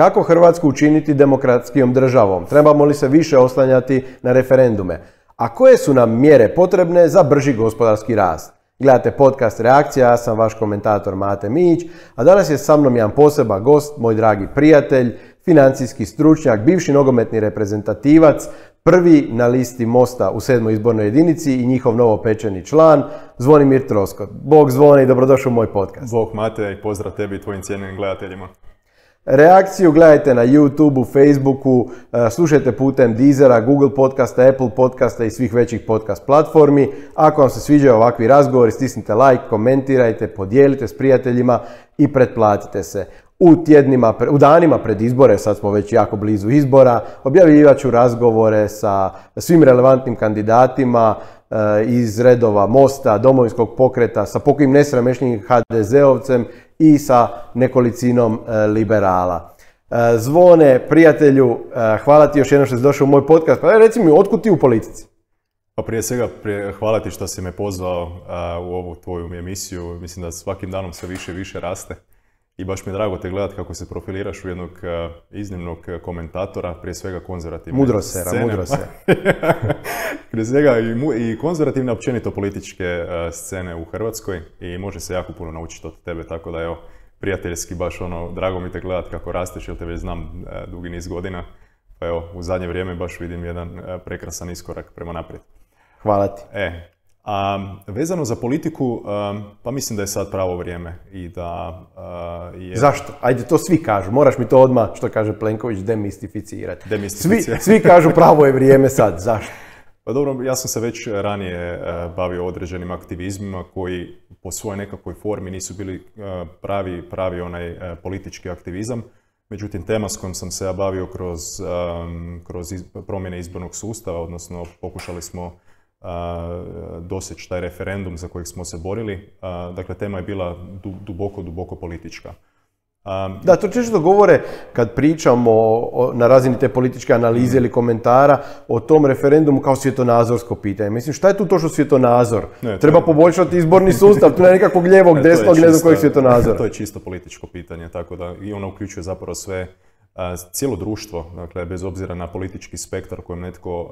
Kako Hrvatsku učiniti demokratskijom državom? Trebamo li se više oslanjati na referendume? A koje su nam mjere potrebne za brži gospodarski rast? Gledate podcast Reakcija, ja sam vaš komentator Mate Mić, a danas je sa mnom jedan poseban gost, moj dragi prijatelj, financijski stručnjak, bivši nogometni reprezentativac, prvi na listi Mosta u sedmoj izbornoj jedinici i njihov novopečeni član, Zvonimir Troskot. Bog zvoni dobrodošao u moj podcast. Bog Mate i pozdrav tebi i tvojim cijenjenim gledateljima. Reakciju gledajte na YouTubeu, Facebooku, e, slušajte putem Deezera, Google podcasta, Apple podcasta i svih većih podcast platformi. Ako vam se sviđaju ovakvi razgovori, stisnite like, komentirajte, podijelite s prijateljima i pretplatite se. U tjednima, u danima pred izbore, sad smo već jako blizu izbora, objavljivat ću razgovore sa svim relevantnim kandidatima e, iz redova Mosta, Domovinskog pokreta, sa pokojim nesramešnim HDZ-ovcem i sa nekolicinom e, liberala. E, zvone, prijatelju, e, hvala ti još jednom što si došao u moj podcast. Pa reci mi, otkud ti u politici? Pa prije svega hvala ti što si me pozvao u ovu tvoju emisiju. Mislim da svakim danom sve više i više raste. I baš mi je drago te gledati kako se profiliraš u jednog iznimnog komentatora, prije svega konzervativne Mudro se, mudro se. prije svega i, i konzervativne općenito političke scene u Hrvatskoj i može se jako puno naučiti od tebe, tako da evo, prijateljski baš ono, drago mi te gledati kako rasteš, jer te već znam dugi niz godina. Pa evo, u zadnje vrijeme baš vidim jedan prekrasan iskorak prema naprijed. Hvala ti. E, a vezano za politiku, pa mislim da je sad pravo vrijeme i da je... Zašto? Ajde, to svi kažu. Moraš mi to odmah, što kaže Plenković, demistificirati. Svi, svi kažu pravo je vrijeme sad. Zašto? Pa dobro, ja sam se već ranije bavio određenim aktivizmima koji po svojoj nekakvoj formi nisu bili pravi, pravi onaj politički aktivizam. Međutim, tema s kojom sam se ja bavio kroz, kroz promjene izbornog sustava, odnosno pokušali smo doseći taj referendum za kojeg smo se borili. Dakle, tema je bila duboko, duboko politička. Da, to često govore kad pričamo na razini te političke analize ili komentara o tom referendumu kao svjetonazorsko pitanje. Mislim, šta je tu to što svjetonazor? Treba poboljšati izborni sustav, tu nema nikakvog ljevog, ne, desnog, ne znam kojeg svjetonazora. To je čisto političko pitanje, tako da i ono uključuje zapravo sve cijelo društvo, dakle, bez obzira na politički spektar kojem netko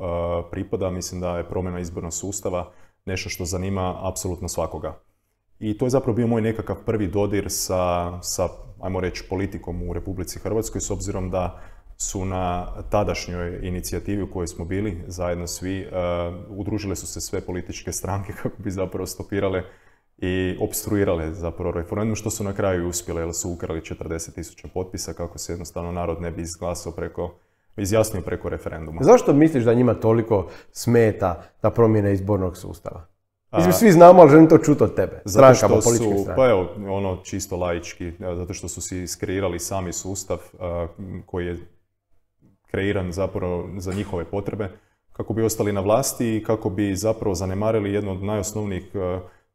pripada, mislim da je promjena izbornog sustava nešto što zanima apsolutno svakoga. I to je zapravo bio moj nekakav prvi dodir sa, sa ajmo reći, politikom u Republici Hrvatskoj, s obzirom da su na tadašnjoj inicijativi u kojoj smo bili zajedno svi, udružile su se sve političke stranke kako bi zapravo stopirale i obstruirale zapravo referendum, što su na kraju uspjele, jer su ukrali 40.000 potpisa kako se jednostavno narod ne bi izglasao preko, izjasnio preko referenduma. Zašto misliš da njima toliko smeta ta promjena izbornog sustava? Mislim, svi znamo, ali želim to čuti od tebe. Zato što su, pa evo, ono čisto laički, zato što su si iskreirali sami sustav koji je kreiran zapravo za njihove potrebe, kako bi ostali na vlasti i kako bi zapravo zanemarili jednu od najosnovnijih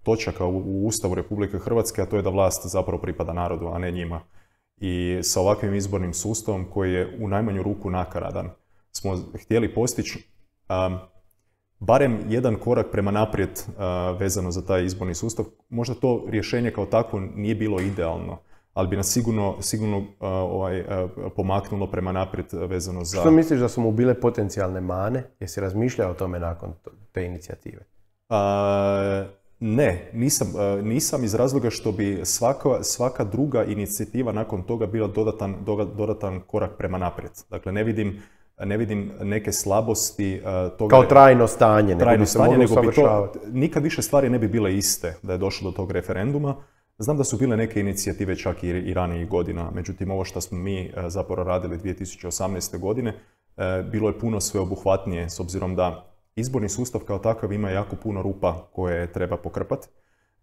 točaka u Ustavu Republike Hrvatske, a to je da vlast zapravo pripada narodu, a ne njima. I sa ovakvim izbornim sustavom koji je u najmanju ruku nakaradan, smo htjeli postići barem jedan korak prema naprijed vezano za taj izborni sustav. Možda to rješenje kao takvo nije bilo idealno, ali bi nas sigurno, sigurno ovaj, pomaknulo prema naprijed vezano za... Što misliš da su mu bile potencijalne mane? Jesi razmišljao o tome nakon te inicijative? Ne, nisam, e, nisam iz razloga što bi svaka, svaka druga inicijativa nakon toga bila dodatan, dodatan korak prema naprijed. Dakle, ne vidim, ne vidim neke slabosti uh, toga... Kao trajno stanje, trajno stanje, nego bi to, nikad više stvari ne bi bile iste da je došlo do tog referenduma. Znam da su bile neke inicijative čak i, i ranijih godina, međutim ovo što smo mi uh, zapravo radili 2018. godine bilo je puno sveobuhvatnije s obzirom da izborni sustav kao takav ima jako puno rupa koje treba pokrpati.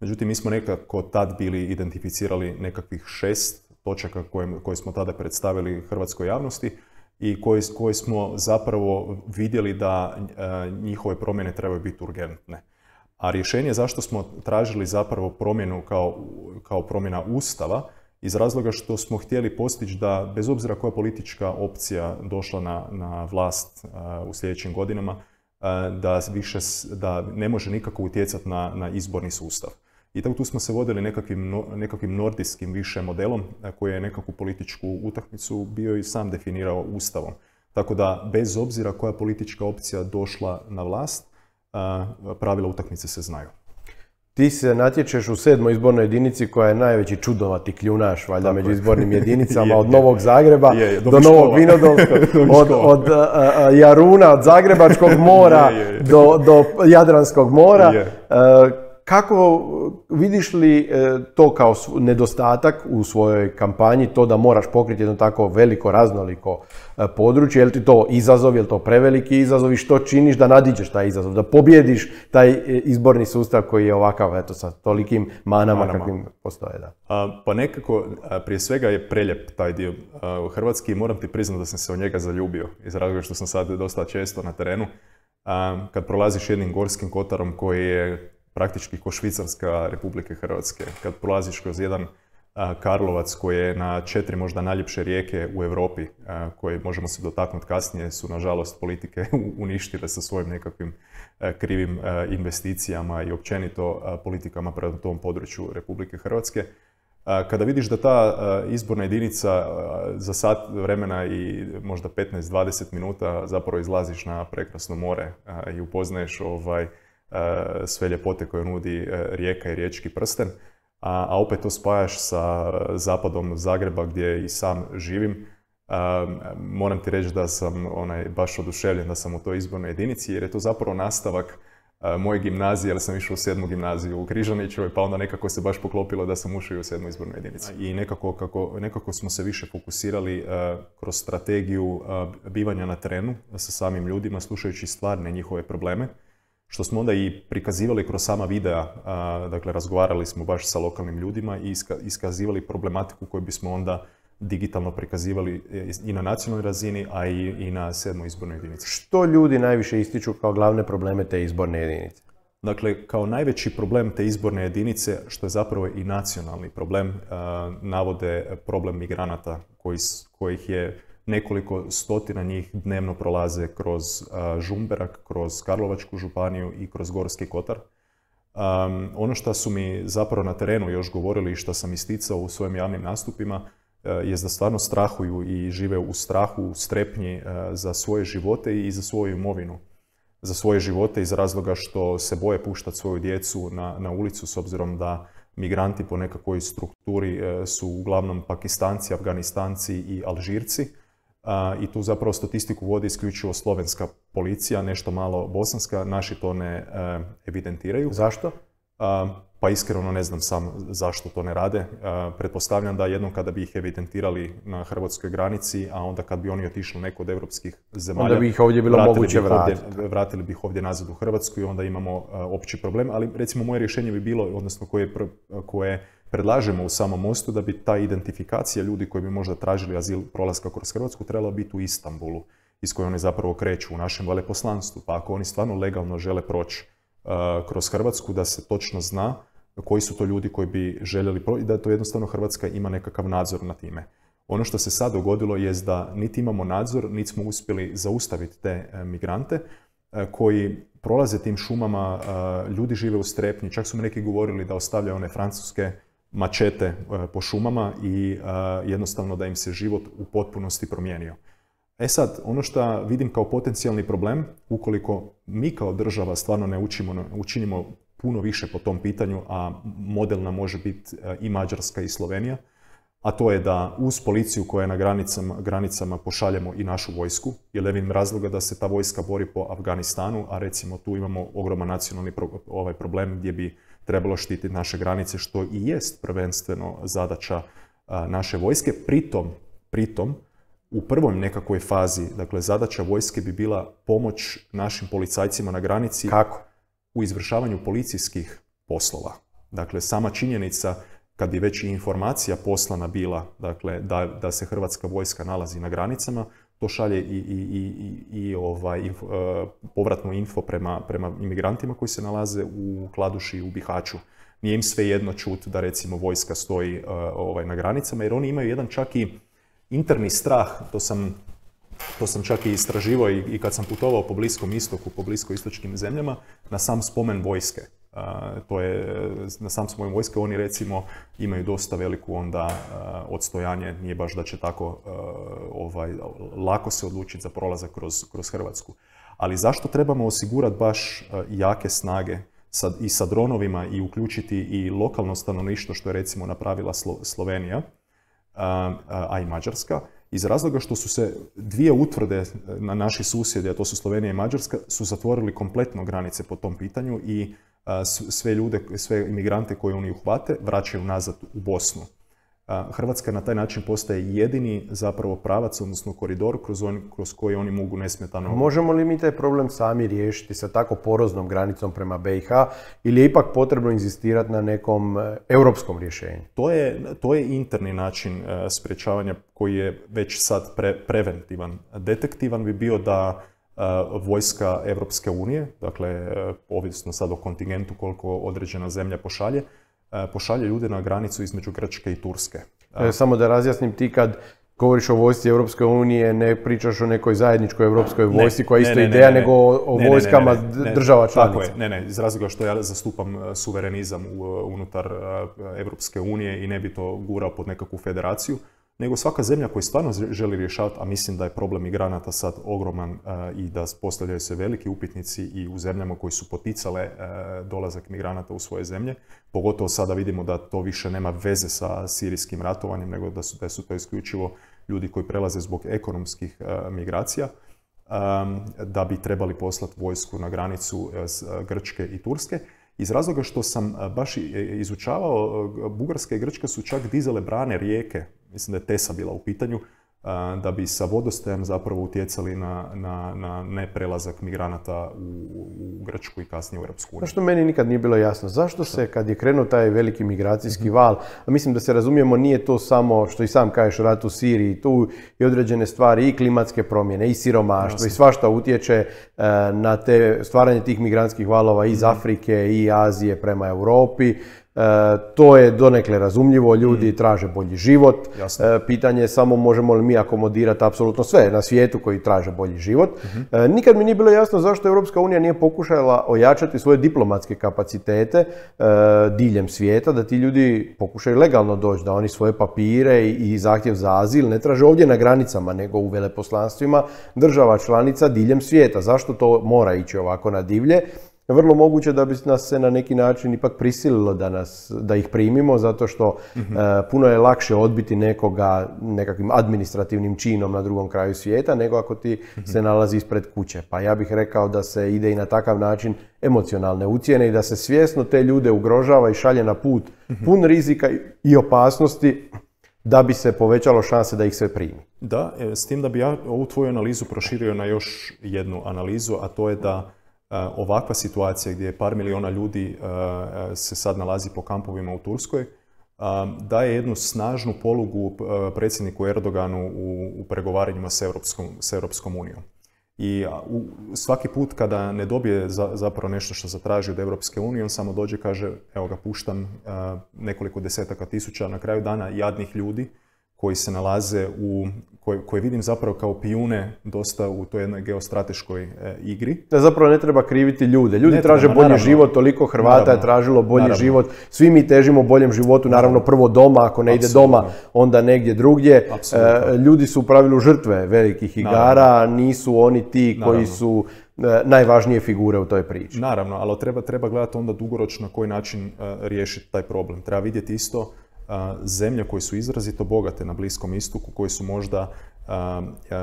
Međutim, mi smo nekako tad bili identificirali nekakvih šest točaka koje, koje smo tada predstavili hrvatskoj javnosti i koje, koje smo zapravo vidjeli da e, njihove promjene trebaju biti urgentne. A rješenje zašto smo tražili zapravo promjenu kao, kao promjena Ustava iz razloga što smo htjeli postići da bez obzira koja politička opcija došla na, na vlast e, u sljedećim godinama, da, više, da ne može nikako utjecati na, na izborni sustav. I tako tu smo se vodili nekakvim, nekakvim nordijskim više modelom koji je nekakvu političku utakmicu bio i sam definirao ustavom. Tako da, bez obzira koja politička opcija došla na vlast, pravila utakmice se znaju. Ti se natječeš u sedmoj izbornoj jedinici koja je najveći čudovati kljunaš, valjda među izbornim jedinicama, od Novog Zagreba do Novog Vinodolskog, od, Jaruna, od Zagrebačkog mora do, do Jadranskog mora. Kako vidiš li e, to kao nedostatak u svojoj kampanji, to da moraš pokriti jedno tako veliko, raznoliko e, područje, je li ti to izazov, je li to preveliki izazov i što činiš da nadiđeš taj izazov, da pobjediš taj e, izborni sustav koji je ovakav, eto, sa tolikim manama, manama. kakvim postoje, da. pa nekako, prije svega je preljep taj dio u Hrvatski i moram ti priznati da sam se u njega zaljubio, iz razloga što sam sad dosta često na terenu. kad prolaziš jednim gorskim kotarom koji je praktički ko Švicarska Republike Hrvatske. Kad prolaziš kroz jedan Karlovac koji je na četiri možda najljepše rijeke u Europi, koje možemo se dotaknuti kasnije, su nažalost politike uništile sa svojim nekakvim krivim investicijama i općenito politikama prema tom području Republike Hrvatske. Kada vidiš da ta izborna jedinica za sat vremena i možda 15-20 minuta zapravo izlaziš na prekrasno more i upoznaješ ovaj, sve ljepote koje nudi e, rijeka i riječki prsten, a, a opet to spajaš sa zapadom Zagreba gdje i sam živim. E, moram ti reći da sam onaj, baš oduševljen da sam u toj izbornoj jedinici jer je to zapravo nastavak moje gimnazije, jer sam išao u sedmu gimnaziju u Križanićevoj, pa onda nekako se baš poklopilo da sam ušao u sedmu izbornu jedinicu. I nekako, kako, nekako smo se više fokusirali kroz strategiju bivanja na terenu sa samim ljudima, slušajući stvarne njihove probleme što smo onda i prikazivali kroz sama videa, dakle razgovarali smo baš sa lokalnim ljudima i iskazivali problematiku koju bismo onda digitalno prikazivali e, i na nacionalnoj razini, a i, i na sedmoj izbornoj jedinici. Što ljudi najviše ističu kao glavne probleme te izborne jedinice? Dakle, kao najveći problem te izborne jedinice, što je zapravo i nacionalni problem, navode problem migranata koji, kojih je nekoliko stotina njih dnevno prolaze kroz Žumberak, kroz Karlovačku županiju i kroz Gorski kotar. ono što su mi zapravo na terenu još govorili i što sam isticao u svojim javnim nastupima je da stvarno strahuju i žive u strahu, u strepnji za svoje živote i za svoju imovinu. Za svoje živote iz razloga što se boje puštati svoju djecu na, na ulicu s obzirom da migranti po nekakvoj strukturi su uglavnom Pakistanci, Afganistanci i Alžirci i tu zapravo statistiku vodi isključivo slovenska policija, nešto malo bosanska, naši to ne e, evidentiraju. Zašto? Pa iskreno ne znam sam zašto to ne rade. Pretpostavljam da jednom kada bi ih evidentirali na hrvatskoj granici, a onda kad bi oni otišli neko od europskih zemalja... Onda bi ih ovdje bilo moguće vratiti. Vratili bi ih ovdje nazad u Hrvatsku i onda imamo opći problem. Ali recimo moje rješenje bi bilo, odnosno koje, koje predlažemo u samom mostu da bi ta identifikacija ljudi koji bi možda tražili azil prolaska kroz Hrvatsku trebala biti u Istanbulu iz koje oni zapravo kreću u našem veleposlanstvu. Pa ako oni stvarno legalno žele proći uh, kroz Hrvatsku, da se točno zna koji su to ljudi koji bi željeli proći da to jednostavno Hrvatska ima nekakav nadzor na time. Ono što se sad dogodilo je da niti imamo nadzor, niti smo uspjeli zaustaviti te uh, migrante uh, koji prolaze tim šumama, ljudi žive u strepnji, čak su mi neki govorili da ostavljaju one francuske mačete e, po šumama i e, jednostavno da im se život u potpunosti promijenio. E sad, ono što vidim kao potencijalni problem, ukoliko mi kao država stvarno ne učimo, učinimo puno više po tom pitanju, a model nam može biti e, i Mađarska i Slovenija, a to je da uz policiju koja je na granicama, granicama pošaljemo i našu vojsku, jer ne vidim razloga da se ta vojska bori po Afganistanu, a recimo tu imamo ogroman nacionalni ovaj problem gdje bi trebalo štititi naše granice, što i jest prvenstveno zadaća naše vojske. Pritom, pritom, u prvoj nekakvoj fazi, dakle, zadaća vojske bi bila pomoć našim policajcima na granici. Kako? U izvršavanju policijskih poslova. Dakle, sama činjenica kad je već i informacija poslana bila, dakle, da, da se Hrvatska vojska nalazi na granicama, to šalje i, i, i, i ovaj, info, uh, povratnu info prema, prema imigrantima koji se nalaze u Kladuši i u Bihaću. Nije im sve jedno čut da recimo vojska stoji uh, ovaj, na granicama, jer oni imaju jedan čak i interni strah, to sam, to sam čak i istraživao i, i kad sam putovao po Bliskom istoku, po bliskoistočkim zemljama, na sam spomen vojske. To je na sam svojim vojske, oni recimo imaju dosta veliku onda odstojanje, nije baš da će tako ovaj, lako se odlučiti za prolazak kroz, kroz Hrvatsku. Ali zašto trebamo osigurati baš jake snage sad i sa dronovima i uključiti i lokalno stanovništvo što je recimo napravila Slovenija, a i Mađarska, iz razloga što su se dvije utvrde na naši susjedi, a to su Slovenija i Mađarska, su zatvorili kompletno granice po tom pitanju i sve ljude, sve imigrante koje oni uhvate vraćaju nazad u Bosnu. Hrvatska na taj način postaje jedini zapravo pravac, odnosno koridor kroz, kroz koji oni mogu nesmetano... Možemo li mi taj problem sami riješiti sa tako poroznom granicom prema BiH ili je ipak potrebno inzistirati na nekom e, europskom rješenju? To je, to je interni način e, sprječavanja koji je već sad preventivan. Detektivan bi bio da e, vojska Europske unije, dakle, ovisno sad o kontingentu koliko određena zemlja pošalje, pošalje ljude na granicu između Grčke i Turske. E, samo da razjasnim ti kad govoriš o vojsci Europske unije, ne pričaš o nekoj zajedničkoj europskoj vojsci koja je isto ideja, nego o, vojskama država članica. Tako je, ne, ne, iz razloga što ja zastupam e, suverenizam unutar Europske unije i ne bi to gurao pod nekakvu federaciju nego svaka zemlja koja stvarno želi rješavati, a mislim da je problem migranata sad ogroman i da postavljaju se veliki upitnici i u zemljama koji su poticale dolazak migranata u svoje zemlje. Pogotovo sada vidimo da to više nema veze sa sirijskim ratovanjem, nego da su, to isključivo ljudi koji prelaze zbog ekonomskih migracija da bi trebali poslati vojsku na granicu Grčke i Turske iz razloga što sam baš izučavao, Bugarska i Grčka su čak dizale brane rijeke, mislim da je Tesa bila u pitanju, da bi sa vodostajem zapravo utjecali na, na, na neprelazak migranata u, u Grčku i kasnije u Europsku uniju. Što meni nikad nije bilo jasno, zašto se kad je krenuo taj veliki migracijski mhm. val, a mislim da se razumijemo nije to samo što i sam kažeš rat u Siriji, tu i određene stvari i klimatske promjene i siromaštvo i svašta utječe e, na te stvaranje tih migrantskih valova iz mhm. Afrike i Azije prema Europi. E, to je donekle razumljivo, ljudi mm. traže bolji život. E, pitanje je samo možemo li mi akomodirati apsolutno sve na svijetu koji traže bolji život. Mhm. E, nikad mi nije bilo jasno zašto Europska unija nije pokušala ojačati svoje diplomatske kapacitete diljem svijeta, da ti ljudi pokušaju legalno doći, da oni svoje papire i zahtjev za azil ne traže ovdje na granicama, nego u veleposlanstvima država članica diljem svijeta. Zašto to mora ići ovako na divlje? Vrlo moguće da bi nas se na neki način ipak prisililo da, nas, da ih primimo, zato što mhm. e, puno je lakše odbiti nekoga nekakvim administrativnim činom na drugom kraju svijeta, nego ako ti mhm. se nalazi ispred kuće. Pa ja bih rekao da se ide i na takav način emocionalne ucijene i da se svjesno te ljude ugrožava i šalje na put mhm. pun rizika i opasnosti da bi se povećalo šanse da ih se primi. Da, e, s tim da bi ja ovu tvoju analizu proširio na još jednu analizu, a to je da ovakva situacija gdje par miliona ljudi e, e, se sad nalazi po kampovima u Turskoj, daje jednu snažnu polugu predsjedniku Erdoganu u, pregovaranjima s Europskom, s Europskom unijom. I svaki put kada ne dobije zapravo nešto što zatraži od Europske unije, on samo dođe i kaže, evo ga puštam nekoliko desetaka tisuća na kraju dana jadnih ljudi koji se nalaze u, koje, koje vidim zapravo kao pijune dosta u toj jednoj geostrateškoj e, igri. Da zapravo ne treba kriviti ljude. Ljudi traže bolji život, toliko Hrvata je tražilo bolji život. Svi mi težimo boljem životu, naravno prvo doma, ako ne ide doma, onda negdje drugdje. E, ljudi su u pravilu žrtve velikih igara, nisu oni ti koji su e, najvažnije figure u toj priči. Naravno, ali treba, treba gledati onda dugoročno na koji način riješiti taj problem. Treba vidjeti isto zemlje koje su izrazito bogate na Bliskom istoku, koje su možda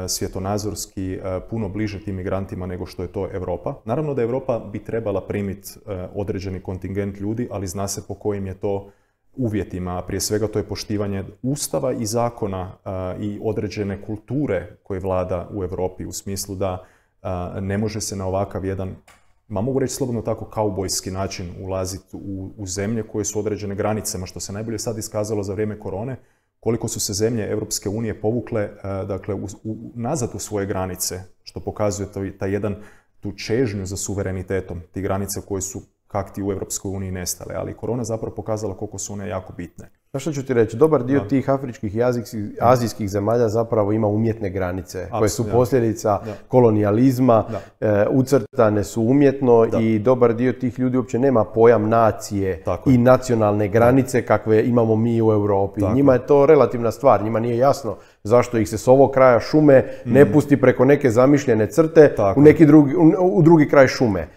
svjetonazorski puno bliže tim migrantima nego što je to Europa. Naravno da Europa bi trebala primiti određeni kontingent ljudi, ali zna se po kojim je to uvjetima. Prije svega to je poštivanje ustava i zakona i određene kulture koje vlada u Europi u smislu da ne može se na ovakav jedan ma mogu reći slobodno tako kaubojski način ulaziti u, u zemlje koje su određene granicama, što se najbolje sad iskazalo za vrijeme korone, koliko su se zemlje Europske unije povukle e, dakle, u, nazad u svoje granice, što pokazuje to, taj jedan tu čežnju za suverenitetom, ti granice koje su kakti u Europskoj uniji nestale, ali korona zapravo pokazala koliko su one jako bitne. Znaš što ću ti reći, dobar dio tih afričkih i azijskih, zemalja zapravo ima umjetne granice koje su posljedica kolonijalizma, e, ucrtane su umjetno i dobar dio tih ljudi uopće nema pojam nacije i nacionalne granice kakve imamo mi u Europi. Njima je. to relativna stvar, njima nije jasno zašto ih se s ovog kraja šume ne mm. pusti preko neke zamišljene crte u neki drugi, u, drugi kraj šume. E,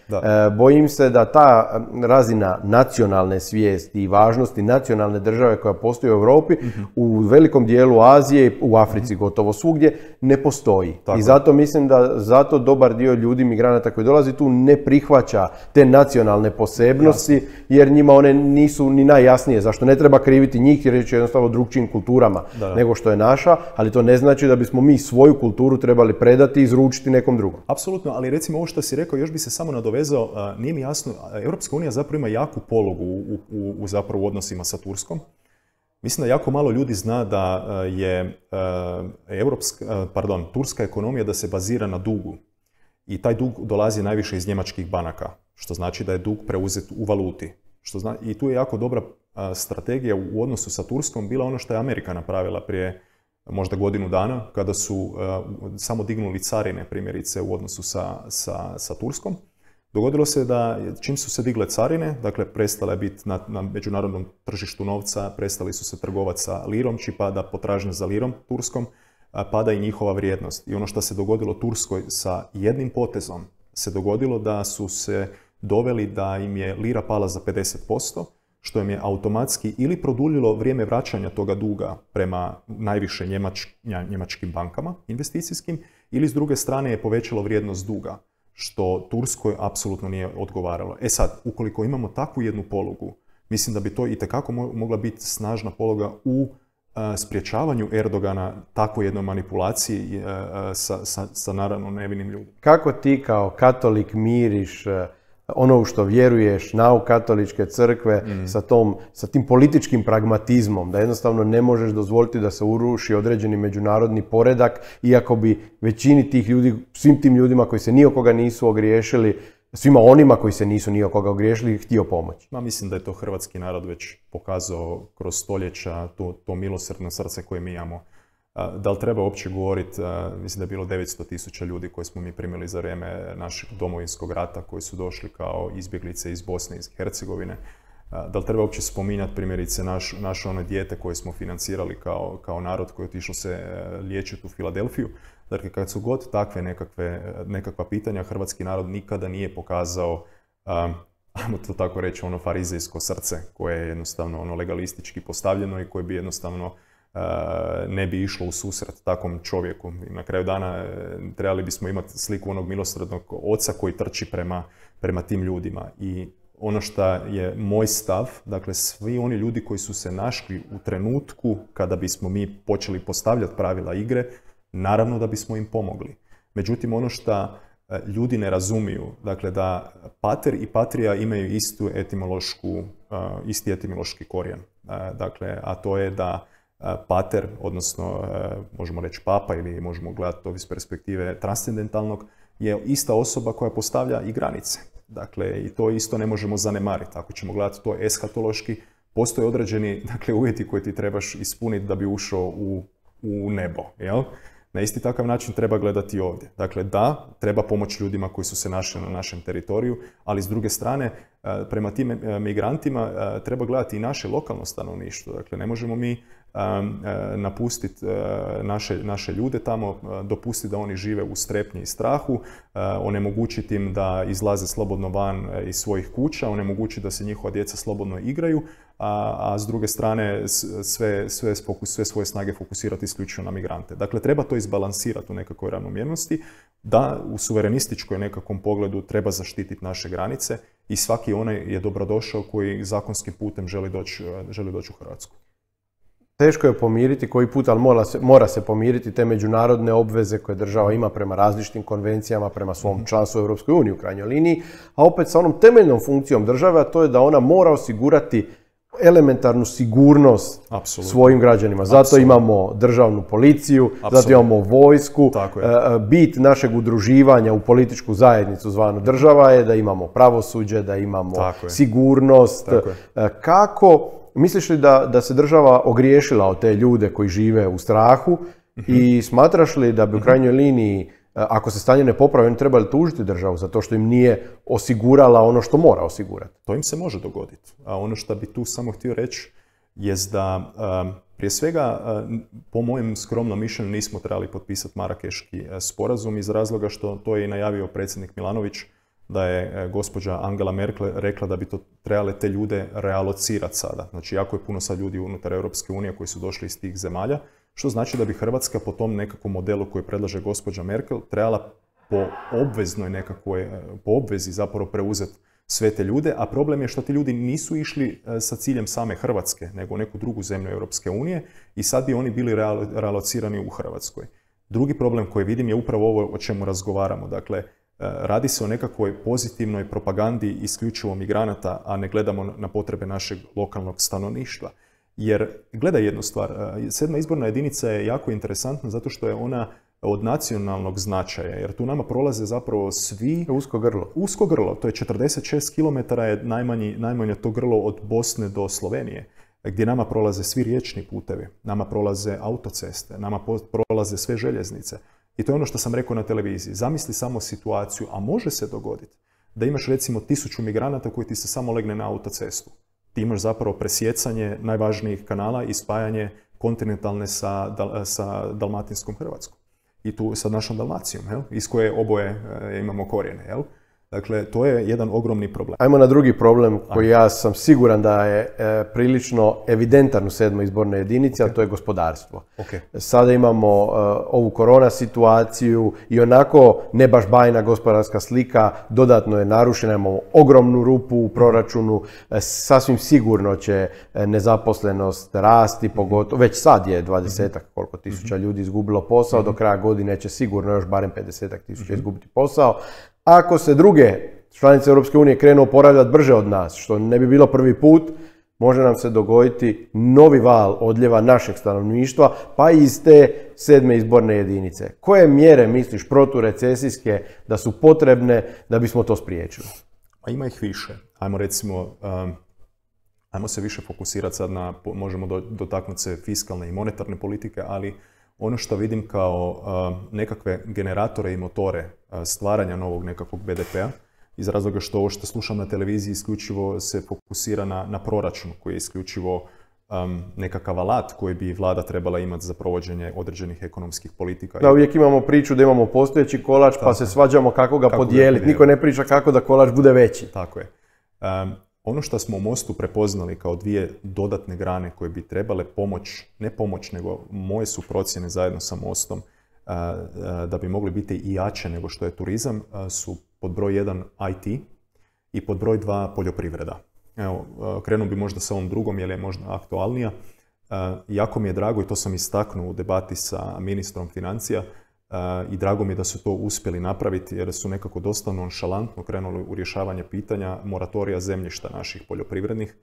bojim se da ta razina nacionalne svijesti i važnosti nacionalne države koja postoji u Europi mhm. u velikom dijelu Azije, u Africi gotovo svugdje, ne postoji. I zato mislim da zato dobar dio ljudi, migranata koji dolazi tu ne prihvaća te nacionalne posebnosti jer njima one nisu ni najjasnije. Zašto ne treba kriviti njih jer je jednostavno drugčijim kulturama nego što je naša, ali to ne znači da bismo mi svoju kulturu trebali predati i izručiti nekom drugom. Apsolutno, ali recimo ovo što si rekao, još bi se samo nadovezao, nije mi jasno, Europska unija zapravo ima jaku pologu u, u, u zapravo odnosima sa Turskom. Mislim da jako malo ljudi zna da je europska, pardon, turska ekonomija da se bazira na dugu. I taj dug dolazi najviše iz njemačkih banaka, što znači da je dug preuzet u valuti. Što zna, I tu je jako dobra strategija u odnosu sa Turskom bila ono što je Amerika napravila prije možda godinu dana, kada su samo dignuli carine, primjerice, u odnosu sa, sa, sa Turskom. Dogodilo se da čim su se digle carine, dakle prestale biti na, na međunarodnom tržištu novca, prestali su se trgovati sa lirom, či pada potražnja za lirom turskom, pada i njihova vrijednost. I ono što se dogodilo Turskoj sa jednim potezom se dogodilo da su se doveli da im je lira pala za 50%, što im je automatski ili produljilo vrijeme vraćanja toga duga prema najviše njemačkim bankama investicijskim, ili s druge strane je povećalo vrijednost duga, što Turskoj apsolutno nije odgovaralo. E sad, ukoliko imamo takvu jednu polugu, mislim da bi to i tekako mogla biti snažna pologa u uh, sprječavanju Erdogana takvoj jednoj manipulaciji uh, sa, sa, sa naravno nevinim ljudima. Kako ti kao katolik miriš ono u što vjeruješ, nauk katoličke crkve, mm. sa, tom, sa tim političkim pragmatizmom, da jednostavno ne možeš dozvoliti da se uruši određeni međunarodni poredak, iako bi većini tih ljudi, svim tim ljudima koji se ni koga nisu ogriješili, svima onima koji se nisu ni koga ogriješili, htio pomoći. Ma, mislim da je to hrvatski narod već pokazao kroz stoljeća, to, to milosrdno srce koje mi imamo da li treba uopće govoriti, mislim da je bilo 900 tisuća ljudi koje smo mi primili za vrijeme našeg domovinskog rata koji su došli kao izbjeglice iz Bosne i Hercegovine. Da li treba uopće spominjati primjerice naš, naše ono dijete koje smo financirali kao, kao narod koji je otišao se e, liječiti u Filadelfiju. Dakle, kad su god takve nekakve, nekakva pitanja, hrvatski narod nikada nije pokazao ajmo to tako reći, ono farizejsko srce koje je jednostavno ono legalistički postavljeno i koje bi jednostavno ne bi išlo u susret takvom čovjeku. Na kraju dana e, trebali bismo imati sliku onog milosrednog oca koji trči prema, prema tim ljudima. I ono što je moj stav, dakle svi oni ljudi koji su se našli u trenutku kada bismo mi počeli postavljati pravila igre, naravno da bismo im pomogli. Međutim, ono što e, ljudi ne razumiju, dakle da pater i patrija imaju istu etimološku, isti etimološki korijen. Dakle, a to je da pater, odnosno možemo reći papa ili možemo gledati to iz perspektive transcendentalnog, je ista osoba koja postavlja i granice. Dakle, i to isto ne možemo zanemariti. Ako ćemo gledati to eskatološki, postoje određeni dakle, uvjeti koje ti trebaš ispuniti da bi ušao u, u nebo. Jel? Na isti takav način treba gledati ovdje. Dakle, da, treba pomoći ljudima koji su se našli na našem teritoriju, ali s druge strane, prema tim e, migrantima treba gledati i naše lokalno stanovništvo. Dakle, ne možemo mi E, napustiti e, naše, naše ljude tamo, e, dopustiti da oni žive u strepnji i strahu, onemogućiti im da izlaze slobodno van iz svojih kuća, onemogućiti da se njihova djeca slobodno igraju, a, a s druge strane sve, sve, sve svoje snage fokusirati isključivo na migrante. Dakle, treba to izbalansirati u nekakvoj ravnomjernosti, da u suverenističkoj nekakvom pogledu treba zaštititi naše granice i svaki onaj je dobrodošao koji zakonskim putem želi doći, želi doći u Hrvatsku. Teško je pomiriti koji put, ali mora se, mora se pomiriti te međunarodne obveze koje država ima prema različitim konvencijama, prema svom mhm. članstvu u Europskoj uniji u krajnjoj liniji, a opet sa onom temeljnom funkcijom države, a to je da ona mora osigurati elementarnu sigurnost svojim građanima. Zato imamo državnu policiju, zato imamo vojsku. E, e, bit našeg udruživanja u političku zajednicu zvanu država je da imamo pravosuđe, da imamo sigurnost. E, kako Misliš li da, da se država ogriješila od te ljude koji žive u strahu i smatraš li da bi u krajnjoj liniji, e, ako se stanje ne popravi, oni trebali tužiti državu za to što im nije osigurala ono što mora osigurati? To im se može dogoditi. A ono što bi tu samo htio reći je da prije svega, po mojem skromnom mišljenju, nismo trebali potpisati Marakeški sporazum iz razloga što to je i najavio predsjednik Milanović da je gospođa Angela Merkel rekla da bi to trebale te ljude realocirati sada. Znači, jako je puno sad ljudi unutar Europske unije koji su došli iz tih zemalja, što znači da bi Hrvatska po tom nekakvom modelu koji predlaže gospođa Merkel trebala po obveznoj nekakvoj, po obvezi zapravo preuzeti sve te ljude, a problem je što ti ljudi nisu išli e, sa ciljem same Hrvatske, nego u neku drugu zemlju Europske unije i sad bi oni bili realocirani u Hrvatskoj. Drugi problem koji vidim je upravo ovo o čemu razgovaramo. Dakle, e, radi se o nekakvoj pozitivnoj propagandi isključivo migranata, a ne gledamo na potrebe našeg lokalnog stanovništva. Jer, gledaj jednu stvar, e, sedma izborna jedinica je jako interesantna zato što je ona od nacionalnog značaja, jer tu nama prolaze zapravo svi... Usko grlo. Usko grlo, to je 46 km je najmanji, najmanje to grlo od Bosne do Slovenije, gdje nama prolaze svi riječni putevi, nama prolaze autoceste, nama prolaze sve željeznice. I to je ono što sam rekao na televiziji. Zamisli samo situaciju, a može se dogoditi da imaš recimo tisuću migranata koji ti se samo legne na autocestu. Ti imaš zapravo presjecanje najvažnijih kanala i spajanje kontinentalne sa, sa Dalmatinskom Hrvatskom i tu sa našom Dalmacijom, jel? iz koje oboje e, imamo korijene. Jel? Dakle, to je jedan ogromni problem. Ajmo na drugi problem koji ja sam siguran da je e, prilično evidentan u sedmoj izbornoj jedinici, a to je gospodarstvo. Okay. Sada imamo e, ovu korona situaciju i onako ne baš bajna gospodarska slika, dodatno je narušena, imamo ogromnu rupu u proračunu, e, sasvim sigurno će nezaposlenost rasti, pogotovo, već sad je dvadesetak koliko tisuća mhm. ljudi izgubilo posao, do kraja godine će sigurno još barem 50 tisuća mhm. izgubiti posao. Ako se druge članice Europske unije krenu oporavljati brže od nas, što ne bi bilo prvi put, može nam se dogoditi novi val odljeva našeg stanovništva, pa i iz te sedme izborne jedinice. Koje mjere misliš proturecesijske da su potrebne da bismo to spriječili? A ima ih više. Ajmo recimo, ajmo se više fokusirati sad na, možemo dotaknuti se fiskalne i monetarne politike, ali ono što vidim kao nekakve generatore i motore stvaranja novog nekakvog BDP-a, iz razloga što ovo što slušam na televiziji isključivo se fokusira na, na proračun koji je isključivo nekakav alat koji bi vlada trebala imati za provođenje određenih ekonomskih politika. Da, uvijek imamo priču da imamo postojeći kolač pa se svađamo kako ga podijeliti. Niko ne priča kako da kolač bude veći. Tako je. Ono što smo u Mostu prepoznali kao dvije dodatne grane koje bi trebale pomoć, ne pomoć, nego moje su procjene zajedno sa Mostom, da bi mogli biti i jače nego što je turizam, su pod broj 1 IT i pod broj 2 poljoprivreda. Evo, krenuo bi možda sa ovom drugom jer je možda aktualnija. Jako mi je drago i to sam istaknuo u debati sa ministrom financija, i drago mi je da su to uspjeli napraviti jer su nekako dosta nonšalantno krenuli u rješavanje pitanja moratorija zemljišta naših poljoprivrednih.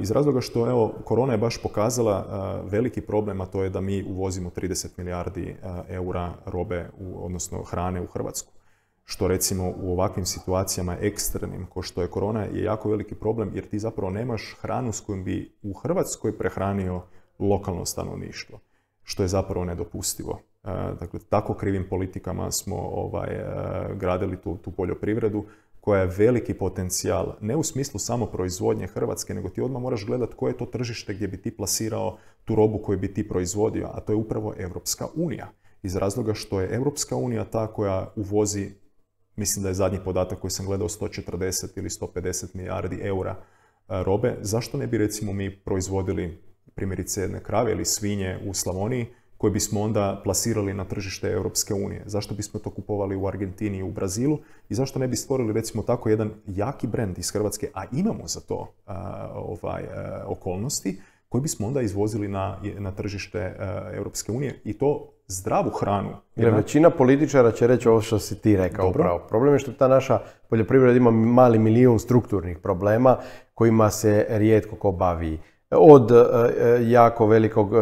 Iz razloga što evo, korona je baš pokazala veliki problem, a to je da mi uvozimo 30 milijardi eura robe, odnosno hrane u Hrvatsku. Što recimo u ovakvim situacijama ekstremnim, ko što je korona, je jako veliki problem jer ti zapravo nemaš hranu s kojom bi u Hrvatskoj prehranio lokalno stanovništvo, što je zapravo nedopustivo. Dakle, tako krivim politikama smo ovaj, e, gradili tu, tu poljoprivredu koja je veliki potencijal, ne u smislu samo proizvodnje Hrvatske, nego ti odmah moraš gledati koje je to tržište gdje bi ti plasirao tu robu koju bi ti proizvodio, a to je upravo Europska unija. Iz razloga što je Europska unija ta koja uvozi, mislim da je zadnji podatak koji sam gledao 140 ili 150 milijardi eura e, robe, zašto ne bi recimo mi proizvodili primjerice jedne krave ili svinje u Slavoniji, koje bismo onda plasirali na tržište Europske unije. Zašto bismo to kupovali u Argentini i u Brazilu i zašto ne bi stvorili recimo tako jedan jaki brend iz Hrvatske, a imamo za to ovaj, okolnosti, koji bismo onda izvozili na, na tržište Europske unije i to zdravu hranu. Jer većina političara će reći ovo što si ti rekao upravo. Problem je što ta naša poljoprivreda ima mali milijun strukturnih problema kojima se rijetko ko bavi. Od e, jako velikog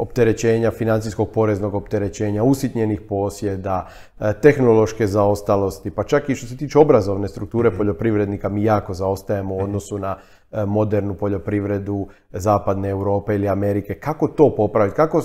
opterećenja, financijskog poreznog opterećenja, usitnjenih posjeda, e, tehnološke zaostalosti, pa čak i što se tiče obrazovne strukture poljoprivrednika mi jako zaostajemo u odnosu na e, modernu poljoprivredu zapadne Europe ili Amerike. Kako to popraviti? Kako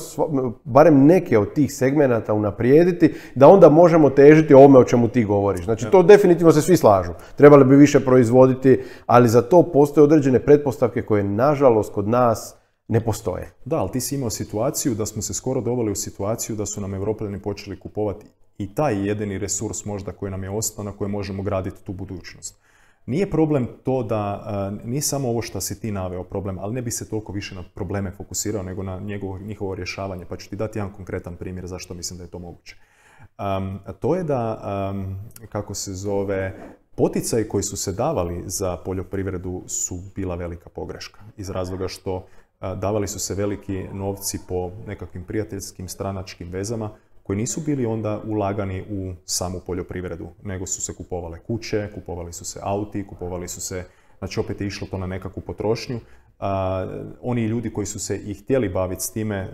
barem neke od tih segmenata unaprijediti da onda možemo težiti ovome o čemu ti govoriš? Znači to definitivno se svi slažu. Trebali bi više proizvoditi, ali za to postoje određene pretpostavke koje nažalost kod nas ne postoje. Da, ali ti si imao situaciju da smo se skoro doveli u situaciju da su nam Evropljani počeli kupovati i taj jedini resurs možda koji nam je ostao na kojem možemo graditi tu budućnost. Nije problem to da, e, nije samo ovo što si ti naveo problem, ali ne bi se toliko više na probleme fokusirao nego na njegovo, njihovo rješavanje. Pa ću ti dati jedan konkretan primjer zašto mislim da je to moguće. To je da, kako se zove, poticaji koji su se davali za poljoprivredu su bila velika pogreška. Iz razloga što davali su se veliki novci po nekakvim prijateljskim stranačkim vezama koji nisu bili onda ulagani u samu poljoprivredu, nego su se kupovale kuće, kupovali su se auti, kupovali su se, znači opet je išlo to na nekakvu potrošnju. oni ljudi koji su se i htjeli baviti s time,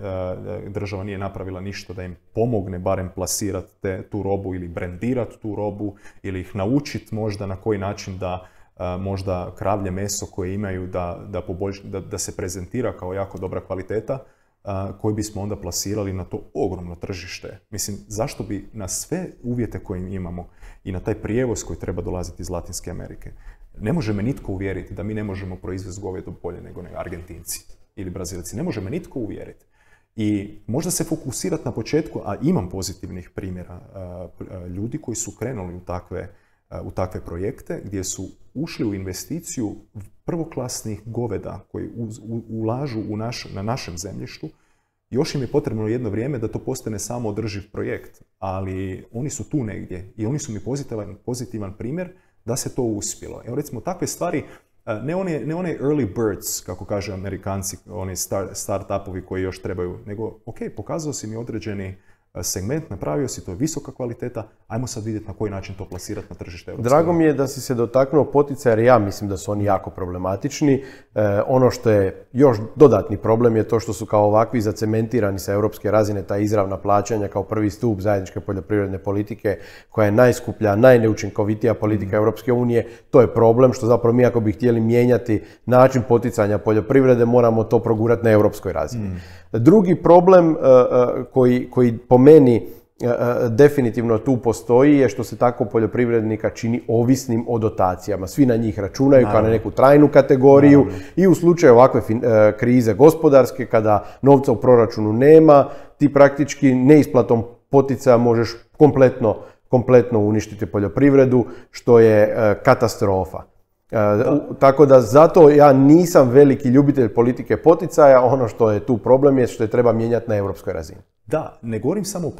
država nije napravila ništa da im pomogne barem plasirati tu robu ili brendirati tu robu ili ih naučiti možda na koji način da možda kravlje meso koje imaju da, da, da, da se prezentira kao jako dobra kvaliteta, koji bismo onda plasirali na to ogromno tržište. Mislim, zašto bi na sve uvjete koje imamo i na taj prijevoz koji treba dolaziti iz Latinske Amerike, ne može me nitko uvjeriti da mi ne možemo proizvesti govedo bolje nego Argentinci ili Brazilci. Ne može me nitko uvjeriti. I možda se fokusirati na početku, a imam pozitivnih primjera ljudi koji su krenuli u takve u takve projekte gdje su ušli u investiciju prvoklasnih goveda koji ulažu naš, na našem zemljištu. Još im je potrebno jedno vrijeme da to postane samo održiv projekt, ali oni su tu negdje i oni su mi pozitivan, pozitivan primjer da se to uspjelo. Evo recimo takve stvari, ne one, ne one early birds, kako kažu amerikanci, oni start, start-upovi koji još trebaju, nego ok, pokazao si mi određeni segment, napravio si, to je visoka kvaliteta, ajmo sad vidjeti na koji način to plasirati na tržište Europske Drago mi je da si se dotaknuo poticaja, jer ja mislim da su oni jako problematični. E, ono što je još dodatni problem je to što su kao ovakvi zacementirani sa europske razine ta izravna plaćanja kao prvi stup zajedničke poljoprivredne politike koja je najskuplja, najneučinkovitija politika mm. Europske unije. To je problem što zapravo mi ako bi htjeli mijenjati način poticanja poljoprivrede moramo to progurati na europskoj razini. Mm. Drugi problem e, e, koji, koji po meni e, definitivno tu postoji je što se tako poljoprivrednika čini ovisnim o dotacijama. Svi na njih računaju kao na neku trajnu kategoriju i u slučaju ovakve krize gospodarske kada novca u proračunu nema, ti praktički neisplatom poticaja možeš kompletno, kompletno uništiti poljoprivredu, što je katastrofa. Tako da zato ja nisam veliki ljubitelj politike poticaja, ono što je tu problem je što je treba mijenjati na europskoj razini. Da, ne govorim samo o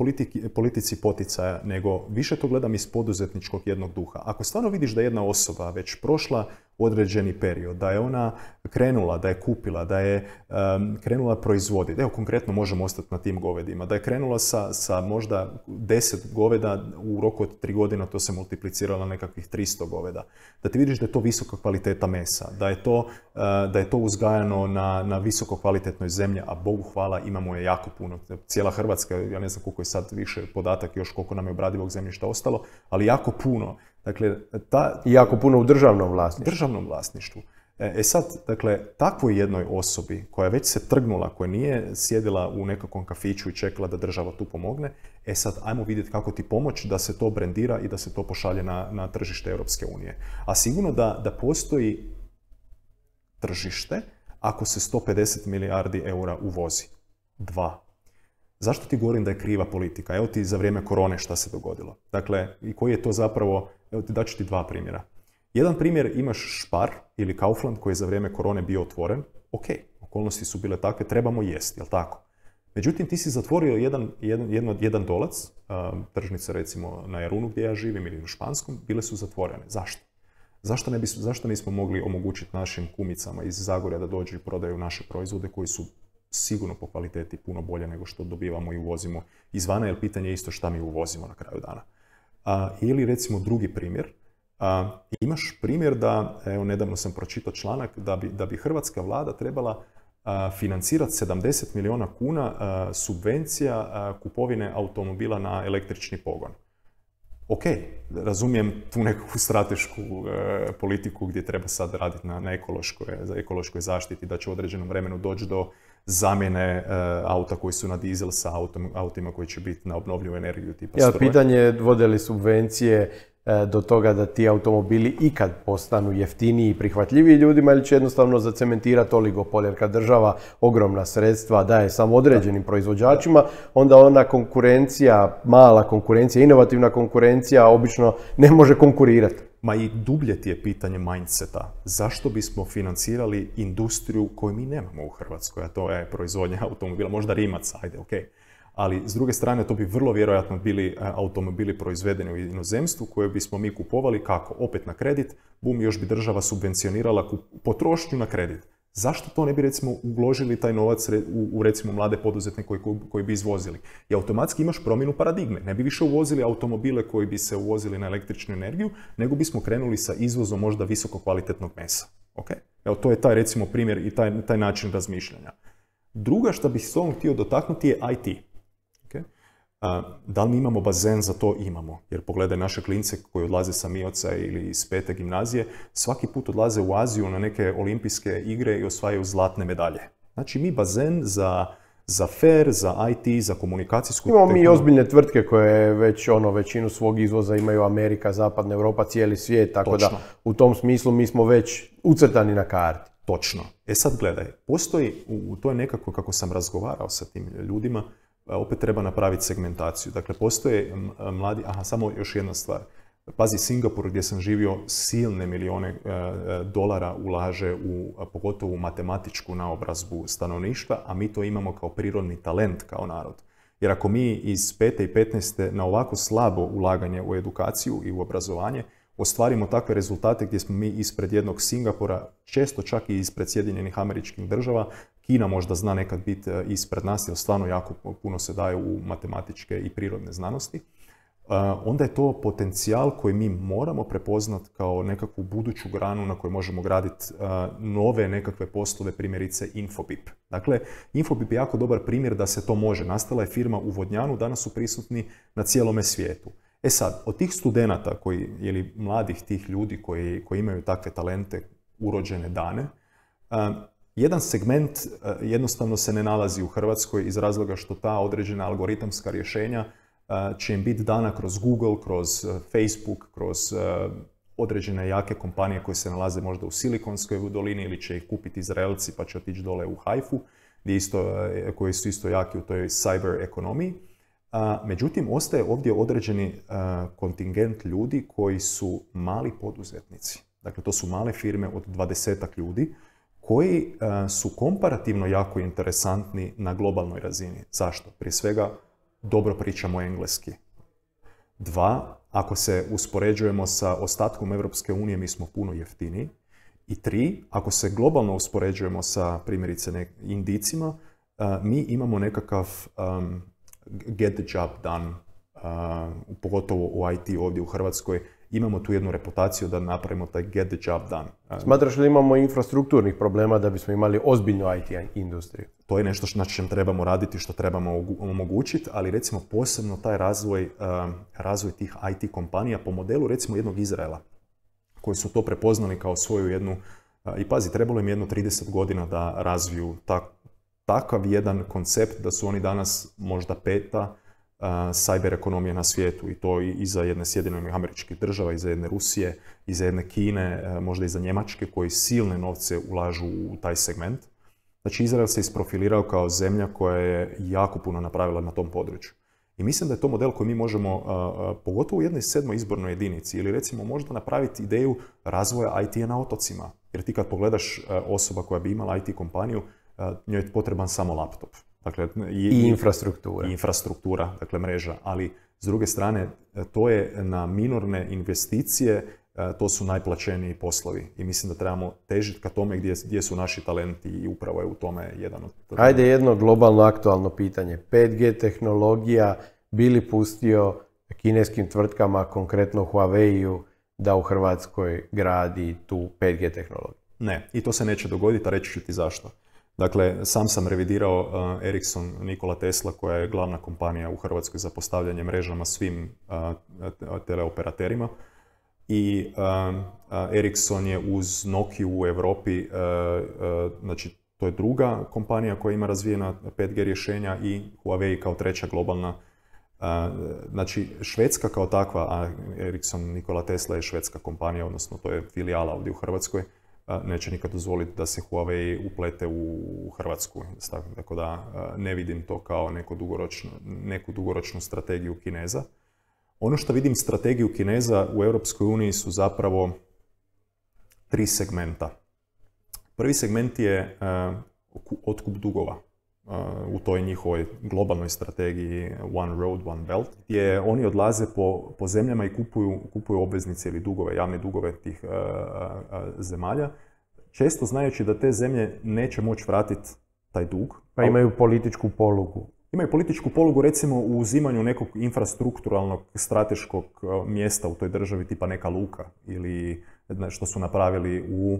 politici poticaja, nego više to gledam iz poduzetničkog jednog duha. Ako stvarno vidiš da je jedna osoba već prošla određeni period, da je ona krenula, da je kupila, da je krenula proizvoditi, evo konkretno možemo ostati na tim govedima, da je krenula sa, sa možda 10 goveda u roku od 3 godina, to se multipliciralo na nekakvih 300 goveda, da ti vidiš da je to visoka kvaliteta mesa, da je to, eh, da je to uzgajano na, na visoko kvalitetnoj zemlji, a Bogu hvala imamo je jako puno. Cijela Hrvatska, ja ne znam koliko je sad više podatak još koliko nam je obradivog zemljišta ostalo, ali jako puno. Dakle, ta... jako puno u državnom vlasništvu. Državnom vlasništvu. E, e sad, dakle, takvoj jednoj osobi koja već se trgnula, koja nije sjedila u nekakvom kafiću i čekala da država tu pomogne, e sad, ajmo vidjeti kako ti pomoći da se to brendira i da se to pošalje na, na tržište Europske unije. A sigurno da, da postoji tržište ako se 150 milijardi eura uvozi. Dva. Zašto ti govorim da je kriva politika? Evo ti za vrijeme korone šta se dogodilo. Dakle, i koji je to zapravo, evo ti daću ti dva primjera. Jedan primjer imaš Špar ili Kaufland koji je za vrijeme korone bio otvoren. Ok, okolnosti su bile takve, trebamo jesti, jel tako? Međutim, ti si zatvorio jedan, jedan, jedan dolac, tržnice recimo na Jarunu gdje ja živim ili u Španskom, bile su zatvorene. Zašto? Zašto, ne bi, zašto nismo mogli omogućiti našim kumicama iz Zagorja da dođu i prodaju naše proizvode koji su sigurno po kvaliteti puno bolje nego što dobivamo i uvozimo izvana, jer pitanje je isto šta mi uvozimo na kraju dana. A, ili recimo drugi primjer, a, imaš primjer da, evo nedavno sam pročitao članak, da bi, da bi hrvatska vlada trebala financirati 70 milijuna kuna subvencija kupovine automobila na električni pogon. Ok, razumijem tu neku stratešku e, politiku gdje treba sad raditi na, na ekološkoj, ekološkoj zaštiti, da će u određenom vremenu doći do zamjene e, auta koji su na dizel sa autima koji će biti na obnovljivu energiju tipa ja, Pitanje je vode li subvencije E, do toga da ti automobili ikad postanu jeftiniji i prihvatljiviji ljudima ili će jednostavno zacementirati oligopol? Jer kad država ogromna sredstva daje samo određenim proizvođačima onda ona konkurencija, mala konkurencija, inovativna konkurencija obično ne može konkurirati. Ma i dublje ti je pitanje mindseta. Zašto bismo financirali industriju koju mi nemamo u Hrvatskoj, a to je proizvodnja automobila, možda Rimac, ajde, ok ali s druge strane to bi vrlo vjerojatno bili e, automobili proizvedeni u inozemstvu koje bismo mi kupovali kako? Opet na kredit, bum, još bi država subvencionirala potrošnju na kredit. Zašto to ne bi recimo uložili taj novac u, recimo mlade poduzetne koji, bi izvozili? I automatski imaš promjenu paradigme. Ne bi više uvozili automobile koji bi se uvozili na električnu energiju, nego bismo krenuli sa izvozom možda visoko kvalitetnog mesa. Evo, to je taj recimo primjer i taj, taj način razmišljanja. Druga što bih s ovom htio dotaknuti je IT. Da li mi imamo bazen za to? Imamo. Jer pogledaj naše klince koji odlaze sa Mioca ili iz pete gimnazije, svaki put odlaze u Aziju na neke olimpijske igre i osvajaju zlatne medalje. Znači mi bazen za, za fair, za IT, za komunikacijsku Imamo mi ozbiljne tvrtke koje već ono većinu svog izvoza imaju Amerika, Zapadna Europa, cijeli svijet, tako da u tom smislu mi smo već ucrtani na karti. Točno. E sad gledaj, postoji, u, to je nekako kako sam razgovarao sa tim ljudima, opet treba napraviti segmentaciju. Dakle, postoje mladi, aha, samo još jedna stvar. Pazi, Singapur gdje sam živio silne milijone e, e, dolara ulaže u, pogotovo u matematičku naobrazbu stanovništva, a mi to imamo kao prirodni talent kao narod. Jer ako mi iz pete i petnaeste na ovako slabo ulaganje u edukaciju i u obrazovanje, ostvarimo takve rezultate gdje smo mi ispred jednog Singapura, često čak i ispred Sjedinjenih američkih država, Kina možda zna nekad biti e, ispred nas, jer stvarno jako puno se daje u matematičke i prirodne znanosti, e, onda je to potencijal koji mi moramo prepoznat kao nekakvu buduću granu na kojoj možemo graditi e, nove nekakve poslove, primjerice Infobip. Dakle, Infobip je jako dobar primjer da se to može. Nastala je firma u Vodnjanu, danas su prisutni na cijelome svijetu. E sad, od tih studenata koji, ili mladih tih ljudi koji, koji imaju takve talente, urođene dane, jedan segment e, jednostavno se ne nalazi u Hrvatskoj iz razloga što ta određena algoritamska rješenja e, će im biti dana kroz Google, kroz e, Facebook, kroz određene jake kompanije koje se nalaze možda u Silikonskoj dolini ili će ih kupiti Izraelci pa će otići dole u Haifu, gdje isto, koji su isto jaki u toj cyber ekonomiji. Međutim, ostaje ovdje određeni kontingent ljudi koji su mali poduzetnici. Dakle, to su male firme od dvadesetak ljudi koji e, su komparativno jako interesantni na globalnoj razini. Zašto? Prije svega, dobro pričamo engleski. Dva, ako se uspoređujemo sa ostatkom Europske unije, mi smo puno jeftiniji. I tri, ako se globalno uspoređujemo sa primjerice indicima, e, mi imamo nekakav get the job done, uh, pogotovo u IT ovdje u Hrvatskoj, imamo tu jednu reputaciju da napravimo taj get the job done. Smatraš li imamo infrastrukturnih problema da bismo imali ozbiljnu IT industriju? To je nešto na čem trebamo raditi, što trebamo omogućiti, ali recimo posebno taj razvoj, razvoj tih IT kompanija po modelu recimo jednog Izraela, koji su to prepoznali kao svoju jednu, i pazi, trebalo im jedno 30 godina da razviju takav jedan koncept da su oni danas možda peta cyber ekonomije na svijetu i to i za jedne Sjedinjenih američkih država, i za jedne Rusije, i za jedne Kine, e, možda i za Njemačke koji silne novce ulažu u taj segment. Znači Izrael se isprofilirao kao zemlja koja je jako puno napravila na tom području. I mislim da je to model koji mi možemo, pogotovo u jednoj sedmoj izbornoj jedinici, ili recimo možda napraviti ideju razvoja IT-a na otocima. Jer ti kad pogledaš e, osoba koja bi imala IT kompaniju, e, njoj je potreban samo laptop. Dakle, i, I infrastruktura. I infrastruktura, dakle mreža. Ali s druge strane, to je na minorne investicije, e, to su najplaćeniji poslovi. I mislim da trebamo težiti ka tome gdje, gdje su naši talenti i upravo je u tome jedan od... Ajde jedno globalno aktualno pitanje. 5G tehnologija bili pustio kineskim tvrtkama, konkretno Huawei-u, da u Hrvatskoj gradi tu 5G tehnologiju? Ne, i to se neće dogoditi, a reći ću ti zašto. Dakle, sam sam revidirao uh, Ericsson Nikola Tesla koja je glavna kompanija u Hrvatskoj za postavljanje mrežama svim uh, teleoperaterima. I uh, Ericsson je uz Nokia u Europi, znači to je druga kompanija koja ima razvijena 5G rješenja i Huawei kao treća globalna. Znači, Švedska kao takva, a Ericsson Nikola Tesla je švedska kompanija, odnosno to je filijala ovdje u Hrvatskoj, neće nikad dozvoliti da se Huawei uplete u Hrvatsku. Tako da ne vidim to kao neku dugoročnu, neku dugoročnu strategiju Kineza. Ono što vidim strategiju Kineza u Europskoj uniji su zapravo tri segmenta. Prvi segment je otkup dugova u toj njihovoj globalnoj strategiji One Road, One Belt, gdje oni odlaze po, po zemljama i kupuju, kupuju obveznice ili dugove, javne dugove tih zemalja, često znajući da te zemlje neće moći vratiti taj dug. Pa imaju političku polugu. Imaju političku polugu recimo u uzimanju nekog infrastrukturalnog strateškog mjesta u toj državi, tipa neka luka ili što su napravili u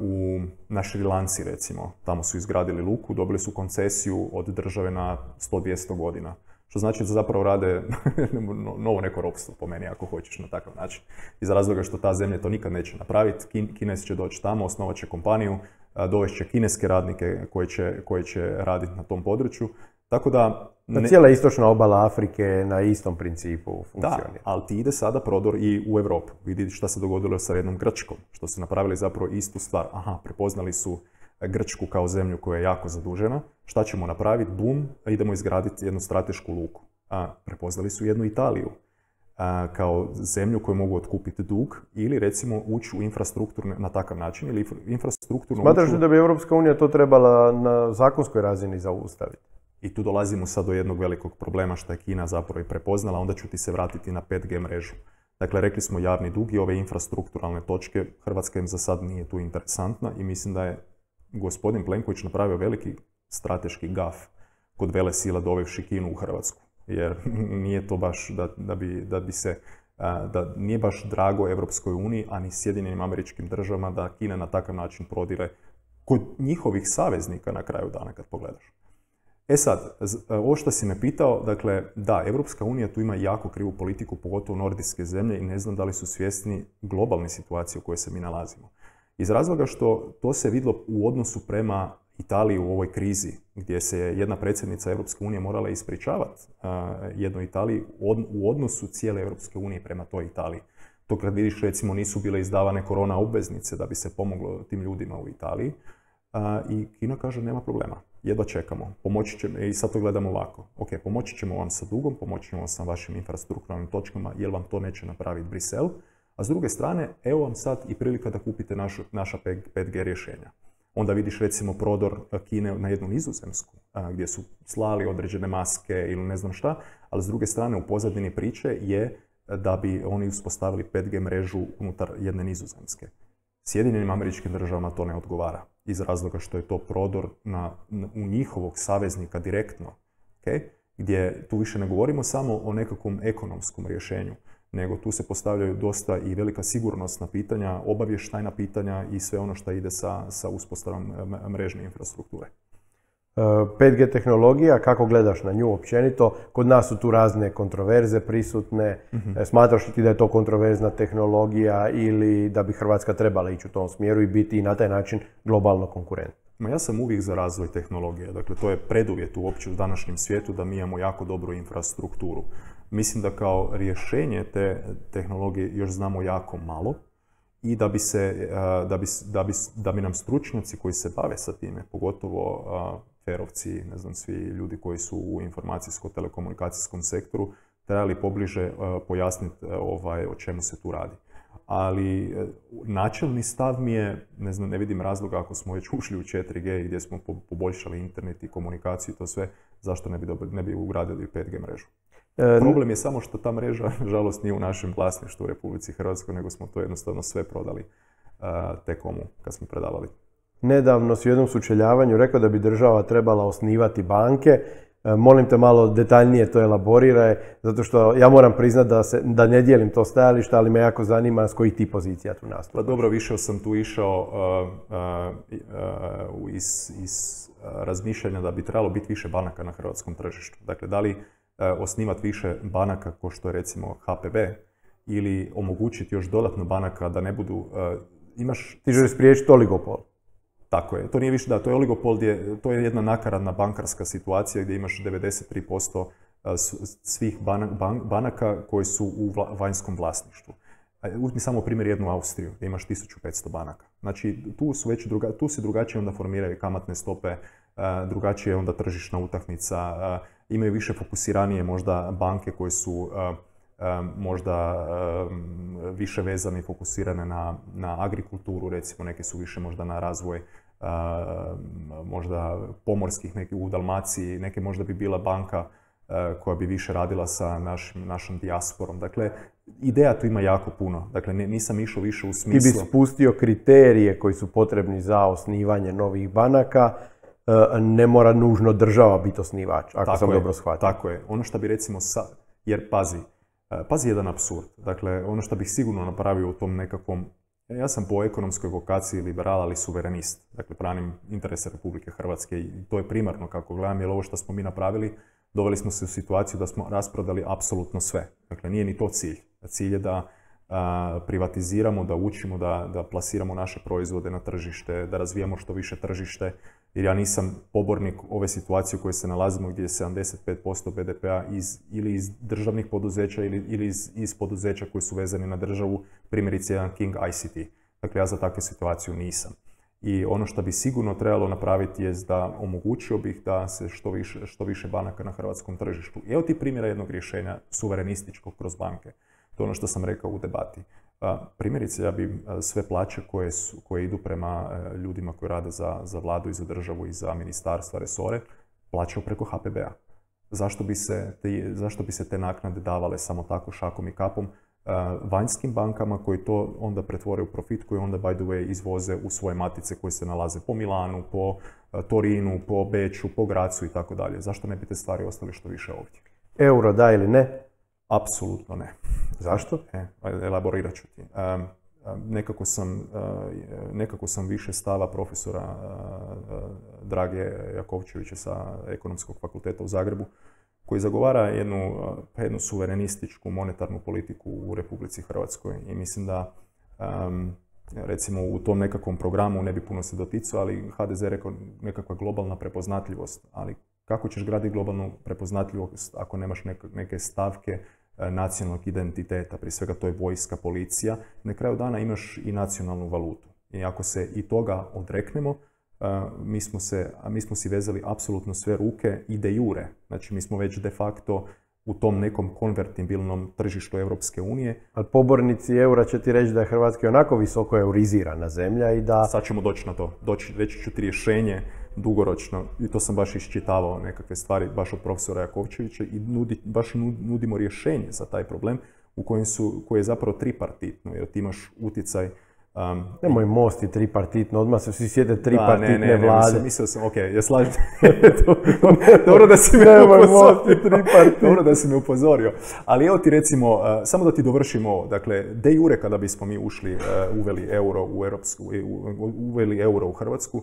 u, na Šrilanci recimo. Tamo su izgradili luku, dobili su koncesiju od države na 100-200 godina. Što znači da zapravo rade novo neko ropstvo po meni ako hoćeš na takav način. Iz razloga što ta zemlja to nikad neće napraviti. Kines će doći tamo, osnovat će kompaniju, dovešće kineske radnike koji će, koji će raditi na tom području. Tako da... Ne... Cijela istočna obala Afrike na istom principu funkcionira. Da, ali ti ide sada prodor i u Europu. Vidi šta se dogodilo sa jednom Grčkom, što su napravili zapravo istu stvar. Aha, prepoznali su Grčku kao zemlju koja je jako zadužena. Šta ćemo napraviti? Bum, idemo izgraditi jednu stratešku luku. A, prepoznali su jednu Italiju a, kao zemlju koju mogu otkupiti dug ili recimo ući u infrastrukturne na takav način ili infrastrukturno Smatraš da bi Europska unija to trebala na zakonskoj razini zaustaviti? I tu dolazimo sad do jednog velikog problema što je Kina zapravo i prepoznala, onda ću ti se vratiti na 5G mrežu. Dakle, rekli smo javni dug i ove infrastrukturalne točke, Hrvatska im za sad nije tu interesantna i mislim da je gospodin Plenković napravio veliki strateški gaf kod vele sila dovevši Kinu u Hrvatsku. Jer nije to baš da, da, bi, da bi se da nije baš drago Europskoj uniji, a ni Sjedinjenim američkim državama da Kina na takav način prodire kod njihovih saveznika na kraju dana kad pogledaš. E sad, e, ovo što si me pitao, dakle, da, Evropska unija tu ima jako krivu politiku, pogotovo nordijske zemlje i ne znam da li su svjesni globalne situacije u kojoj se mi nalazimo. Iz razloga što to se vidlo u odnosu prema Italiji u ovoj krizi, gdje se jedna predsjednica Europske unije morala ispričavati uh, jednoj Italiji u odnosu cijele Europske unije prema toj Italiji. To kad vidiš, recimo, nisu bile izdavane korona obveznice da bi se pomoglo tim ljudima u Italiji. I Kina kaže, nema problema jedva čekamo. Pomoći ćemo, i sad to gledamo ovako. Ok, pomoći ćemo vam sa dugom, pomoći ćemo vam sa vašim infrastrukturalnim točkama, jer vam to neće napraviti Brisel. A s druge strane, evo vam sad i prilika da kupite našu, naša 5G rješenja. Onda vidiš recimo prodor Kine na jednu nizozemsku, gdje su slali određene maske ili ne znam šta, ali s druge strane u pozadini priče je da bi oni uspostavili 5G mrežu unutar jedne nizozemske. Sjedinjenim američkim državama to ne odgovara iz razloga što je to prodor na, u njihovog saveznika direktno, okay? gdje tu više ne govorimo samo o nekakvom ekonomskom rješenju, nego tu se postavljaju dosta i velika sigurnosna pitanja, obavještajna pitanja i sve ono što ide sa, sa uspostavom mrežne infrastrukture. 5G e, tehnologija, kako gledaš na nju općenito? Kod nas su tu razne kontroverze prisutne. mm Smatraš li ti da je to kontroverzna tehnologija ili da bi Hrvatska trebala ići u tom smjeru i biti i na taj način globalno konkurent? Ma ja sam uvijek za razvoj tehnologije. Dakle, to je preduvjet uopće u današnjem svijetu da mi imamo jako dobru infrastrukturu. Mislim da kao rješenje te tehnologije još znamo jako malo i da bi, se, e, da bi, da bi, da bi nam stručnjaci koji se bave sa time, pogotovo ferovci, ne znam, svi ljudi koji su u informacijsko-telekomunikacijskom sektoru, trebali pobliže e, pojasniti e, ovaj, o čemu se tu radi. Ali e, načelni stav mi je, ne znam, ne vidim razloga ako smo već ušli u 4G gdje smo poboljšali internet i komunikaciju i to sve, zašto ne bi, ne bi ugradili 5G mrežu. Problem je samo što ta mreža, nažalost, nije u našem vlasništvu u Republici Hrvatskoj, nego smo to jednostavno sve prodali Tekomu kad smo predavali nedavno s jednom sučeljavanju rekao da bi država trebala osnivati banke E, molim te malo detaljnije to elaboriraj, zato što ja moram priznati da, se, da ne dijelim to stajalište, ali me jako zanima s kojih ti pozicija tu nastupaš. Pa dobro, više sam tu išao iz, iz razmišljanja da bi trebalo biti više banaka na hrvatskom tržištu. Dakle, da li osnivati više banaka kao što je recimo HPB ili omogućiti još dodatno banaka da ne budu... Imaš... Ti želiš spriječiti oligopol. Tako je. To nije više da, to je oligopol, gdje, to je jedna nakaradna bankarska situacija gdje imaš 93% svih banaka koji su u vanjskom vlasništvu. Uzmi samo primjer jednu Austriju, gdje imaš 1500 banaka. Znači, tu, su već druga, tu se drugačije onda formiraju kamatne stope, drugačije je onda tržišna utakmica, imaju više fokusiranije možda banke koje su možda više vezane i fokusirane na, na agrikulturu, recimo neke su više možda na razvoj možda pomorskih neki u Dalmaciji, neke možda bi bila banka koja bi više radila sa našim, našom dijasporom. Dakle, ideja tu ima jako puno. Dakle, nisam išao više u smislu... Ti bi spustio kriterije koji su potrebni za osnivanje novih banaka, ne mora nužno država biti osnivač, ako sam dobro shvatio. Tako je. Ono što bi recimo, sa, jer pazi, pazi jedan absurd. Dakle, ono što bih sigurno napravio u tom nekakvom ja sam po ekonomskoj vokaciji liberal, ali suverenist. Dakle, branim interese Republike Hrvatske i to je primarno kako gledam, jer ovo što smo mi napravili, doveli smo se u situaciju da smo rasprodali apsolutno sve. Dakle, nije ni to cilj. Cilj je da privatiziramo, da učimo, da, da plasiramo naše proizvode na tržište, da razvijamo što više tržište, jer ja nisam pobornik ove situacije u kojoj se nalazimo gdje je 75% BDP-a iz, ili iz državnih poduzeća ili, ili iz, iz poduzeća koji su vezani na državu, primjerice jedan King ICT. Dakle, ja za takvu situaciju nisam. I ono što bi sigurno trebalo napraviti je da omogućio bih da se što više, što više banaka na hrvatskom tržištu. Evo ti primjera jednog rješenja suverenističkog kroz banke. To je ono što sam rekao u debati. Primjerice, ja bi sve plaće koje, su, koje idu prema e, ljudima koji rade za, za vladu i za državu i za ministarstva, resore, plaćao preko HPB-a. Zašto bi, se te, zašto bi se te naknade davale samo tako šakom i kapom vanjskim bankama koji to onda pretvore u profit koji onda by the way izvoze u svoje matice koje se nalaze po Milanu, po Torinu, po Beču, po Gracu i tako dalje. Zašto ne bi te stvari ostale što više ovdje? Euro da ili ne? Apsolutno ne. Zašto? E, elaborirat ću ti. nekako, sam, nekako sam više stava profesora Drage Jakovčevića sa Ekonomskog fakulteta u Zagrebu, koji zagovara jednu, pa jednu suverenističku monetarnu politiku u Republici Hrvatskoj. I mislim da recimo u tom nekakvom programu ne bi puno se doticao, ali HDZ rekao nekakva globalna prepoznatljivost. Ali kako ćeš graditi globalnu prepoznatljivost ako nemaš neke stavke E, nacionalnog identiteta, prije svega to je vojska, policija. Na kraju dana imaš i nacionalnu valutu. I ako se i toga odreknemo, e, mi smo, se, mi smo si vezali apsolutno sve ruke i de jure. Znači mi smo već de facto u tom nekom konvertibilnom tržištu Europske unije. Ali pobornici eura će ti reći da je Hrvatska onako visoko eurizirana zemlja i da... Sad ćemo doći na to. Doći, reći ću ti rješenje dugoročno, i to sam baš iščitavao nekakve stvari baš od profesora Jakovčevića i nudi, baš nudimo rješenje za taj problem u kojem su, koje je zapravo tripartitno, jer ti imaš utjecaj Um, Nemoj most i tripartitno, odmah se svi sjede tripartitne ne, ne, ne, vlade. Mislio sam, ok, ja slažem. Dobro da si me upozorio. Dobro da si me upozorio. Ali evo ti recimo, uh, samo da ti dovršimo, dakle, de jure kada bismo mi ušli, uh, uveli euro u Europsku, uveli euro u Hrvatsku,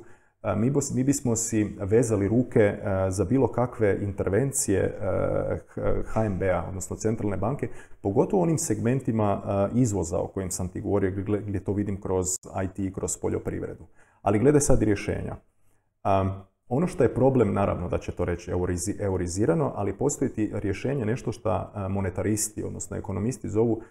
mi, mi bismo si vezali ruke za bilo kakve intervencije HNB-a, odnosno centralne banke, pogotovo onim segmentima izvoza o kojim sam ti govorio, gdje to vidim kroz IT i kroz poljoprivredu. Ali glede sad rješenja. Ono što je problem, naravno da će to reći eurizirano, ali postoji ti rješenje nešto što monetaristi, odnosno ekonomisti zovu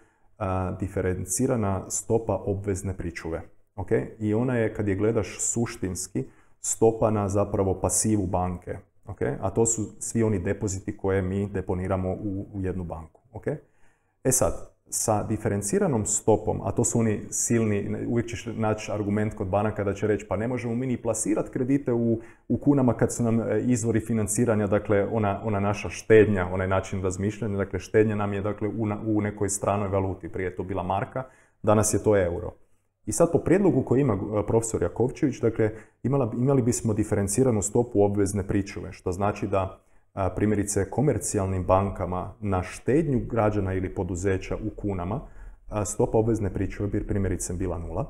diferencirana stopa obvezne pričuve. Okay? I ona je, kad je gledaš suštinski, stopa na zapravo pasivu banke. Okay? A to su svi oni depoziti koje mi deponiramo u, u jednu banku. Okay? E sad, sa diferenciranom stopom, a to su oni silni, uvijek ćeš naći argument kod banaka da će reći pa ne možemo mi ni plasirati kredite u, u kunama kad su nam e, izvori financiranja, dakle ona, ona naša štednja, onaj način razmišljanja, dakle štednja nam je dakle u, u nekoj stranoj valuti, prije je to bila marka, danas je to euro. I sad po prijedlogu koji ima e, profesor Jakovčević, dakle, imali bismo diferenciranu stopu obvezne pričuve, što znači da primjerice komercijalnim bankama na štednju građana ili poduzeća u kunama, stopa obvezne pričuve bi primjerice bila nula,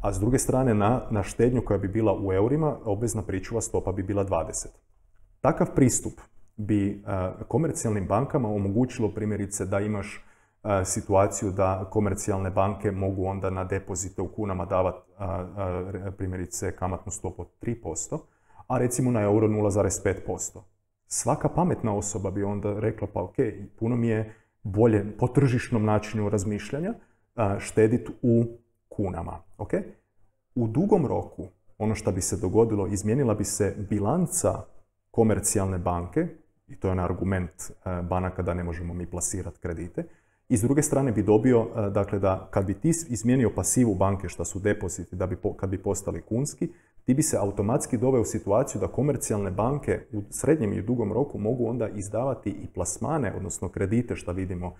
a s druge strane na, na štednju koja bi bila u eurima, obvezna pričuva stopa bi bila 20. Takav pristup bi komercijalnim bankama omogućilo primjerice da imaš situaciju da komercijalne banke mogu onda na depozite u kunama davati primjerice kamatnu stopu od 3%, a recimo na euro 0,5%. Svaka pametna osoba bi onda rekla pa ok, puno mi je bolje po tržišnom načinu razmišljanja štediti u kunama. Okay? U dugom roku, ono što bi se dogodilo, izmijenila bi se bilanca komercijalne banke, i to je onaj argument banaka da ne možemo mi plasirati kredite, i s druge strane bi dobio, dakle, da kad bi ti izmijenio pasivu banke, što su depoziti, da bi, kad bi postali kunski, ti bi se automatski doveo u situaciju da komercijalne banke u srednjem i dugom roku mogu onda izdavati i plasmane, odnosno kredite, što vidimo,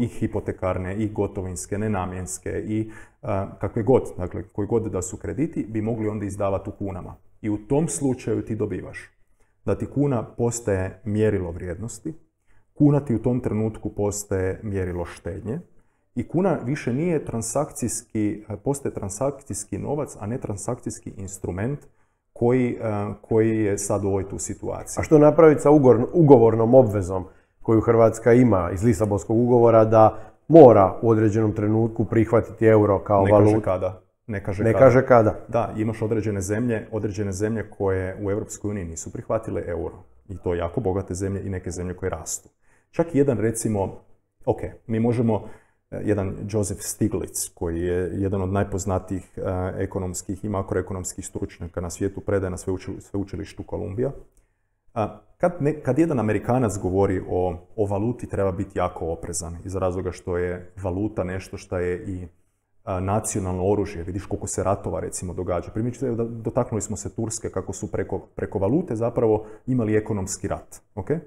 i hipotekarne, i gotovinske, nenamjenske, i kakve god, dakle, koji god da su krediti, bi mogli onda izdavati u kunama. I u tom slučaju ti dobivaš da ti kuna postaje mjerilo vrijednosti, kuna ti u tom trenutku postaje mjerilo štednje, i kuna više nije transakcijski, postaje transakcijski novac, a ne transakcijski instrument koji, e, koji je sad u ovoj tu situaciji. A što napraviti sa ugovornom obvezom koju Hrvatska ima iz Lisabonskog ugovora da mora u određenom trenutku prihvatiti euro kao ne valutu? Kaže kada. Ne kaže ne kada. kaže kada. Da, imaš određene zemlje, određene zemlje koje u Europskoj uniji nisu prihvatile euro. I to jako bogate zemlje i neke zemlje koje rastu. Čak jedan recimo, ok, mi možemo Eh, jedan Joseph Stiglitz, koji je jedan od najpoznatijih eh, ekonomskih i makroekonomskih stručnjaka na svijetu, predaje na sveučilištu Kolumbija. Kad, kad jedan Amerikanac govori o, o valuti, treba biti jako oprezan iz razloga što je valuta nešto što je i nacionalno oružje. Vidiš koliko se ratova recimo događa. Primjećete, dotaknuli smo se Turske kako su preko, preko valute zapravo imali ekonomski rat. Okay?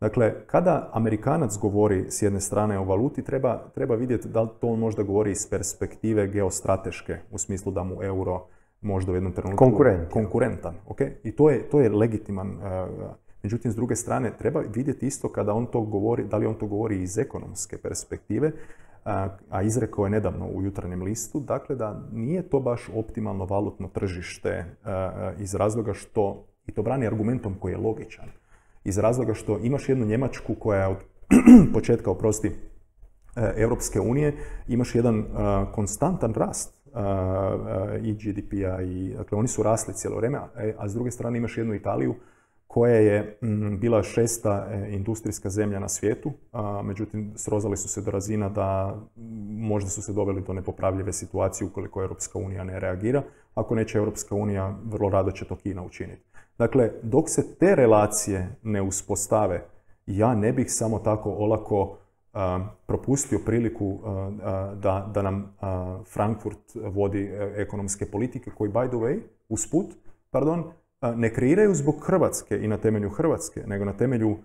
Dakle, kada Amerikanac govori s jedne strane o valuti, treba, treba vidjeti da li to on možda govori iz perspektive geostrateške, u smislu da mu euro možda u jednom trenutku... Konkurent. Konkurentan. Okay? I to je, to je legitiman. Uh, međutim, s druge strane, treba vidjeti isto kada on to govori, da li on to govori iz ekonomske perspektive, uh, a izrekao je nedavno u jutarnjem listu, dakle da nije to baš optimalno valutno tržište uh, iz razloga što, i to brani argumentom koji je logičan, iz razloga što imaš jednu Njemačku koja je od početka, oprosti, e, Europske unije, imaš jedan e, konstantan rast e, i GDP-a i dakle oni su rasli cijelo vrijeme, a s druge strane imaš jednu Italiju koja je bila šesta industrijska zemlja na svijetu, međutim srozali su se do razina da možda su se doveli do nepopravljive situacije ukoliko Europska unija ne reagira. Ako neće Europska unija, vrlo rado će to Kina učiniti. Dakle, dok se te relacije ne uspostave, ja ne bih samo tako olako propustio priliku da, da nam Frankfurt vodi e, ekonomske politike koji, by the way, usput, pardon, ne kreiraju zbog Hrvatske i na temelju Hrvatske, nego na temelju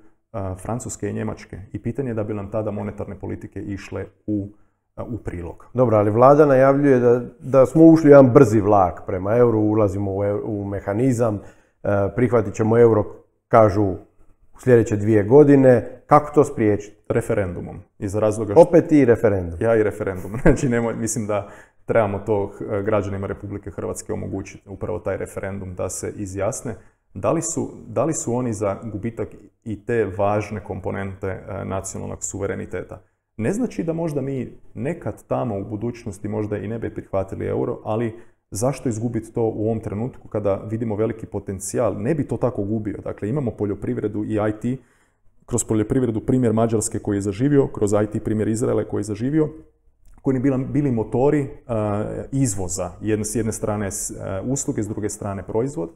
Francuske i Njemačke. I pitanje je da bi nam tada monetarne politike išle u, u prilog. Dobro, ali vlada najavljuje da, da smo ušli jedan brzi vlak prema euru, ulazimo u, u mehanizam, E, prihvatit ćemo euro, kažu u sljedeće dvije godine. Kako to spriječiti? Referendumom. Iz razloga što... Opet i referendum. Ja i referendum. Znači, nemoj, mislim da trebamo to e, građanima Republike Hrvatske omogućiti, upravo taj referendum, da se izjasne. Da li su, da li su oni za gubitak i te važne komponente e, nacionalnog suvereniteta? Ne znači da možda mi nekad tamo u budućnosti možda i ne bi prihvatili euro, ali Zašto izgubiti to u ovom trenutku kada vidimo veliki potencijal? Ne bi to tako gubio. Dakle, imamo poljoprivredu i IT, kroz poljoprivredu primjer Mađarske koji je zaživio, kroz IT primjer Izraela koji je zaživio, koji bi bili motori uh, izvoza. S jedne strane uh, usluge, s druge strane proizvod.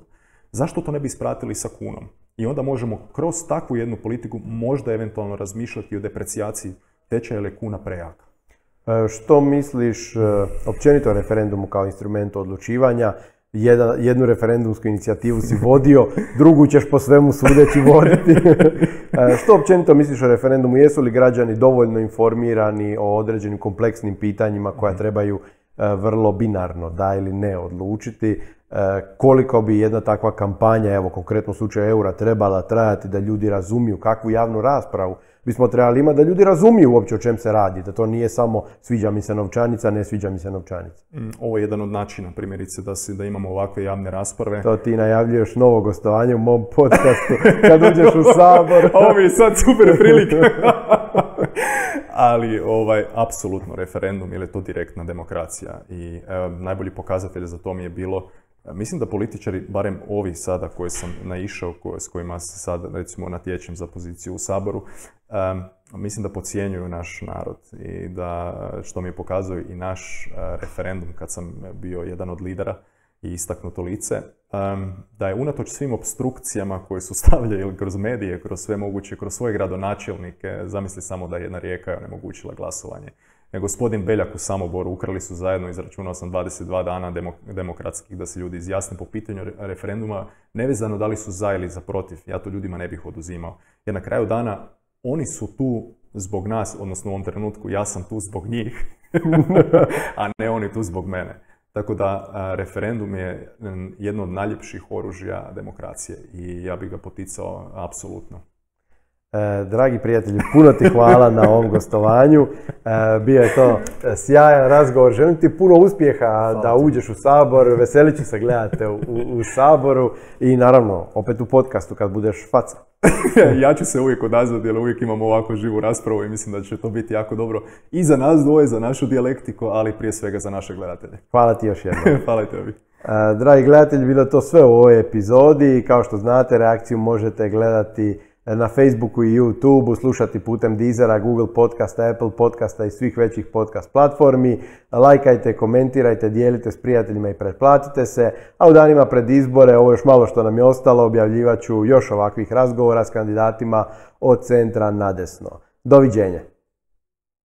Zašto to ne bi ispratili sa kunom? I onda možemo kroz takvu jednu politiku možda eventualno razmišljati o deprecijaciji tečaja ili kuna prejaka. E, što misliš e, općenito o referendumu kao instrumentu odlučivanja? jednu referendumsku inicijativu si vodio, drugu ćeš po svemu sudeći voditi. E, što općenito misliš o referendumu? Jesu li građani dovoljno informirani o određenim kompleksnim pitanjima koja trebaju vrlo binarno, da ili ne odlučiti. Koliko bi jedna takva kampanja, evo konkretno u slučaju eura, trebala trajati da ljudi razumiju kakvu javnu raspravu bismo trebali imati da ljudi razumiju uopće o čem se radi, da to nije samo sviđa mi se novčanica, ne sviđa mi se novčanica. Mm, ovo je jedan od načina, primjerice, da, si, da imamo ovakve javne rasprave. To ti najavljuješ novo gostovanje u mom podcastu kad uđeš u sabor. ovo mi je sad super prilika. Ali, ovaj, apsolutno referendum, jer je to direktna demokracija. I najbolji pokazatelj za to mi je bilo Mislim da političari, barem ovi sada koje sam naišao, s kojima se sad recimo natječem za poziciju u Saboru, mislim da pocijenjuju naš narod i da, što mi je pokazuje i naš e, referendum kad sam bio jedan od lidera i istaknuto lice, da je unatoč svim obstrukcijama koje su stavljali kroz medije, kroz sve moguće, kroz svoje gradonačelnike, zamisli samo da je jedna rijeka je onemogućila glasovanje gospodin Beljak u Samoboru ukrali su zajedno, izračunao sam 22 dana demokratskih da se ljudi izjasne po pitanju referenduma, nevezano da li su za ili za protiv. Ja to ljudima ne bih oduzimao. Jer na kraju dana oni su tu zbog nas, odnosno u ovom trenutku ja sam tu zbog njih, a ne oni tu zbog mene. Tako da referendum je jedno od najljepših oružja demokracije i ja bih ga poticao apsolutno. E, dragi prijatelji, puno ti hvala na ovom gostovanju. E, bio je to sjajan razgovor. Želim ti puno uspjeha da uđeš u sabor. Veselit ću se gledate u, u, saboru i naravno opet u podcastu kad budeš faca. ja ću se uvijek odazvati jer uvijek imamo ovako živu raspravu i mislim da će to biti jako dobro i za nas dvoje, za našu dijalektiku, ali prije svega za naše gledatelje. Hvala ti još jednom. hvala tebi. E, dragi gledatelji, bilo to sve u ovoj epizodi. Kao što znate, reakciju možete gledati na Facebooku i YouTubeu, slušati putem Deezera, Google podcasta, Apple podcasta i svih većih podcast platformi. Lajkajte, komentirajte, dijelite s prijateljima i pretplatite se. A u danima pred izbore, ovo još malo što nam je ostalo, objavljivat ću još ovakvih razgovora s kandidatima od centra na desno. Doviđenja.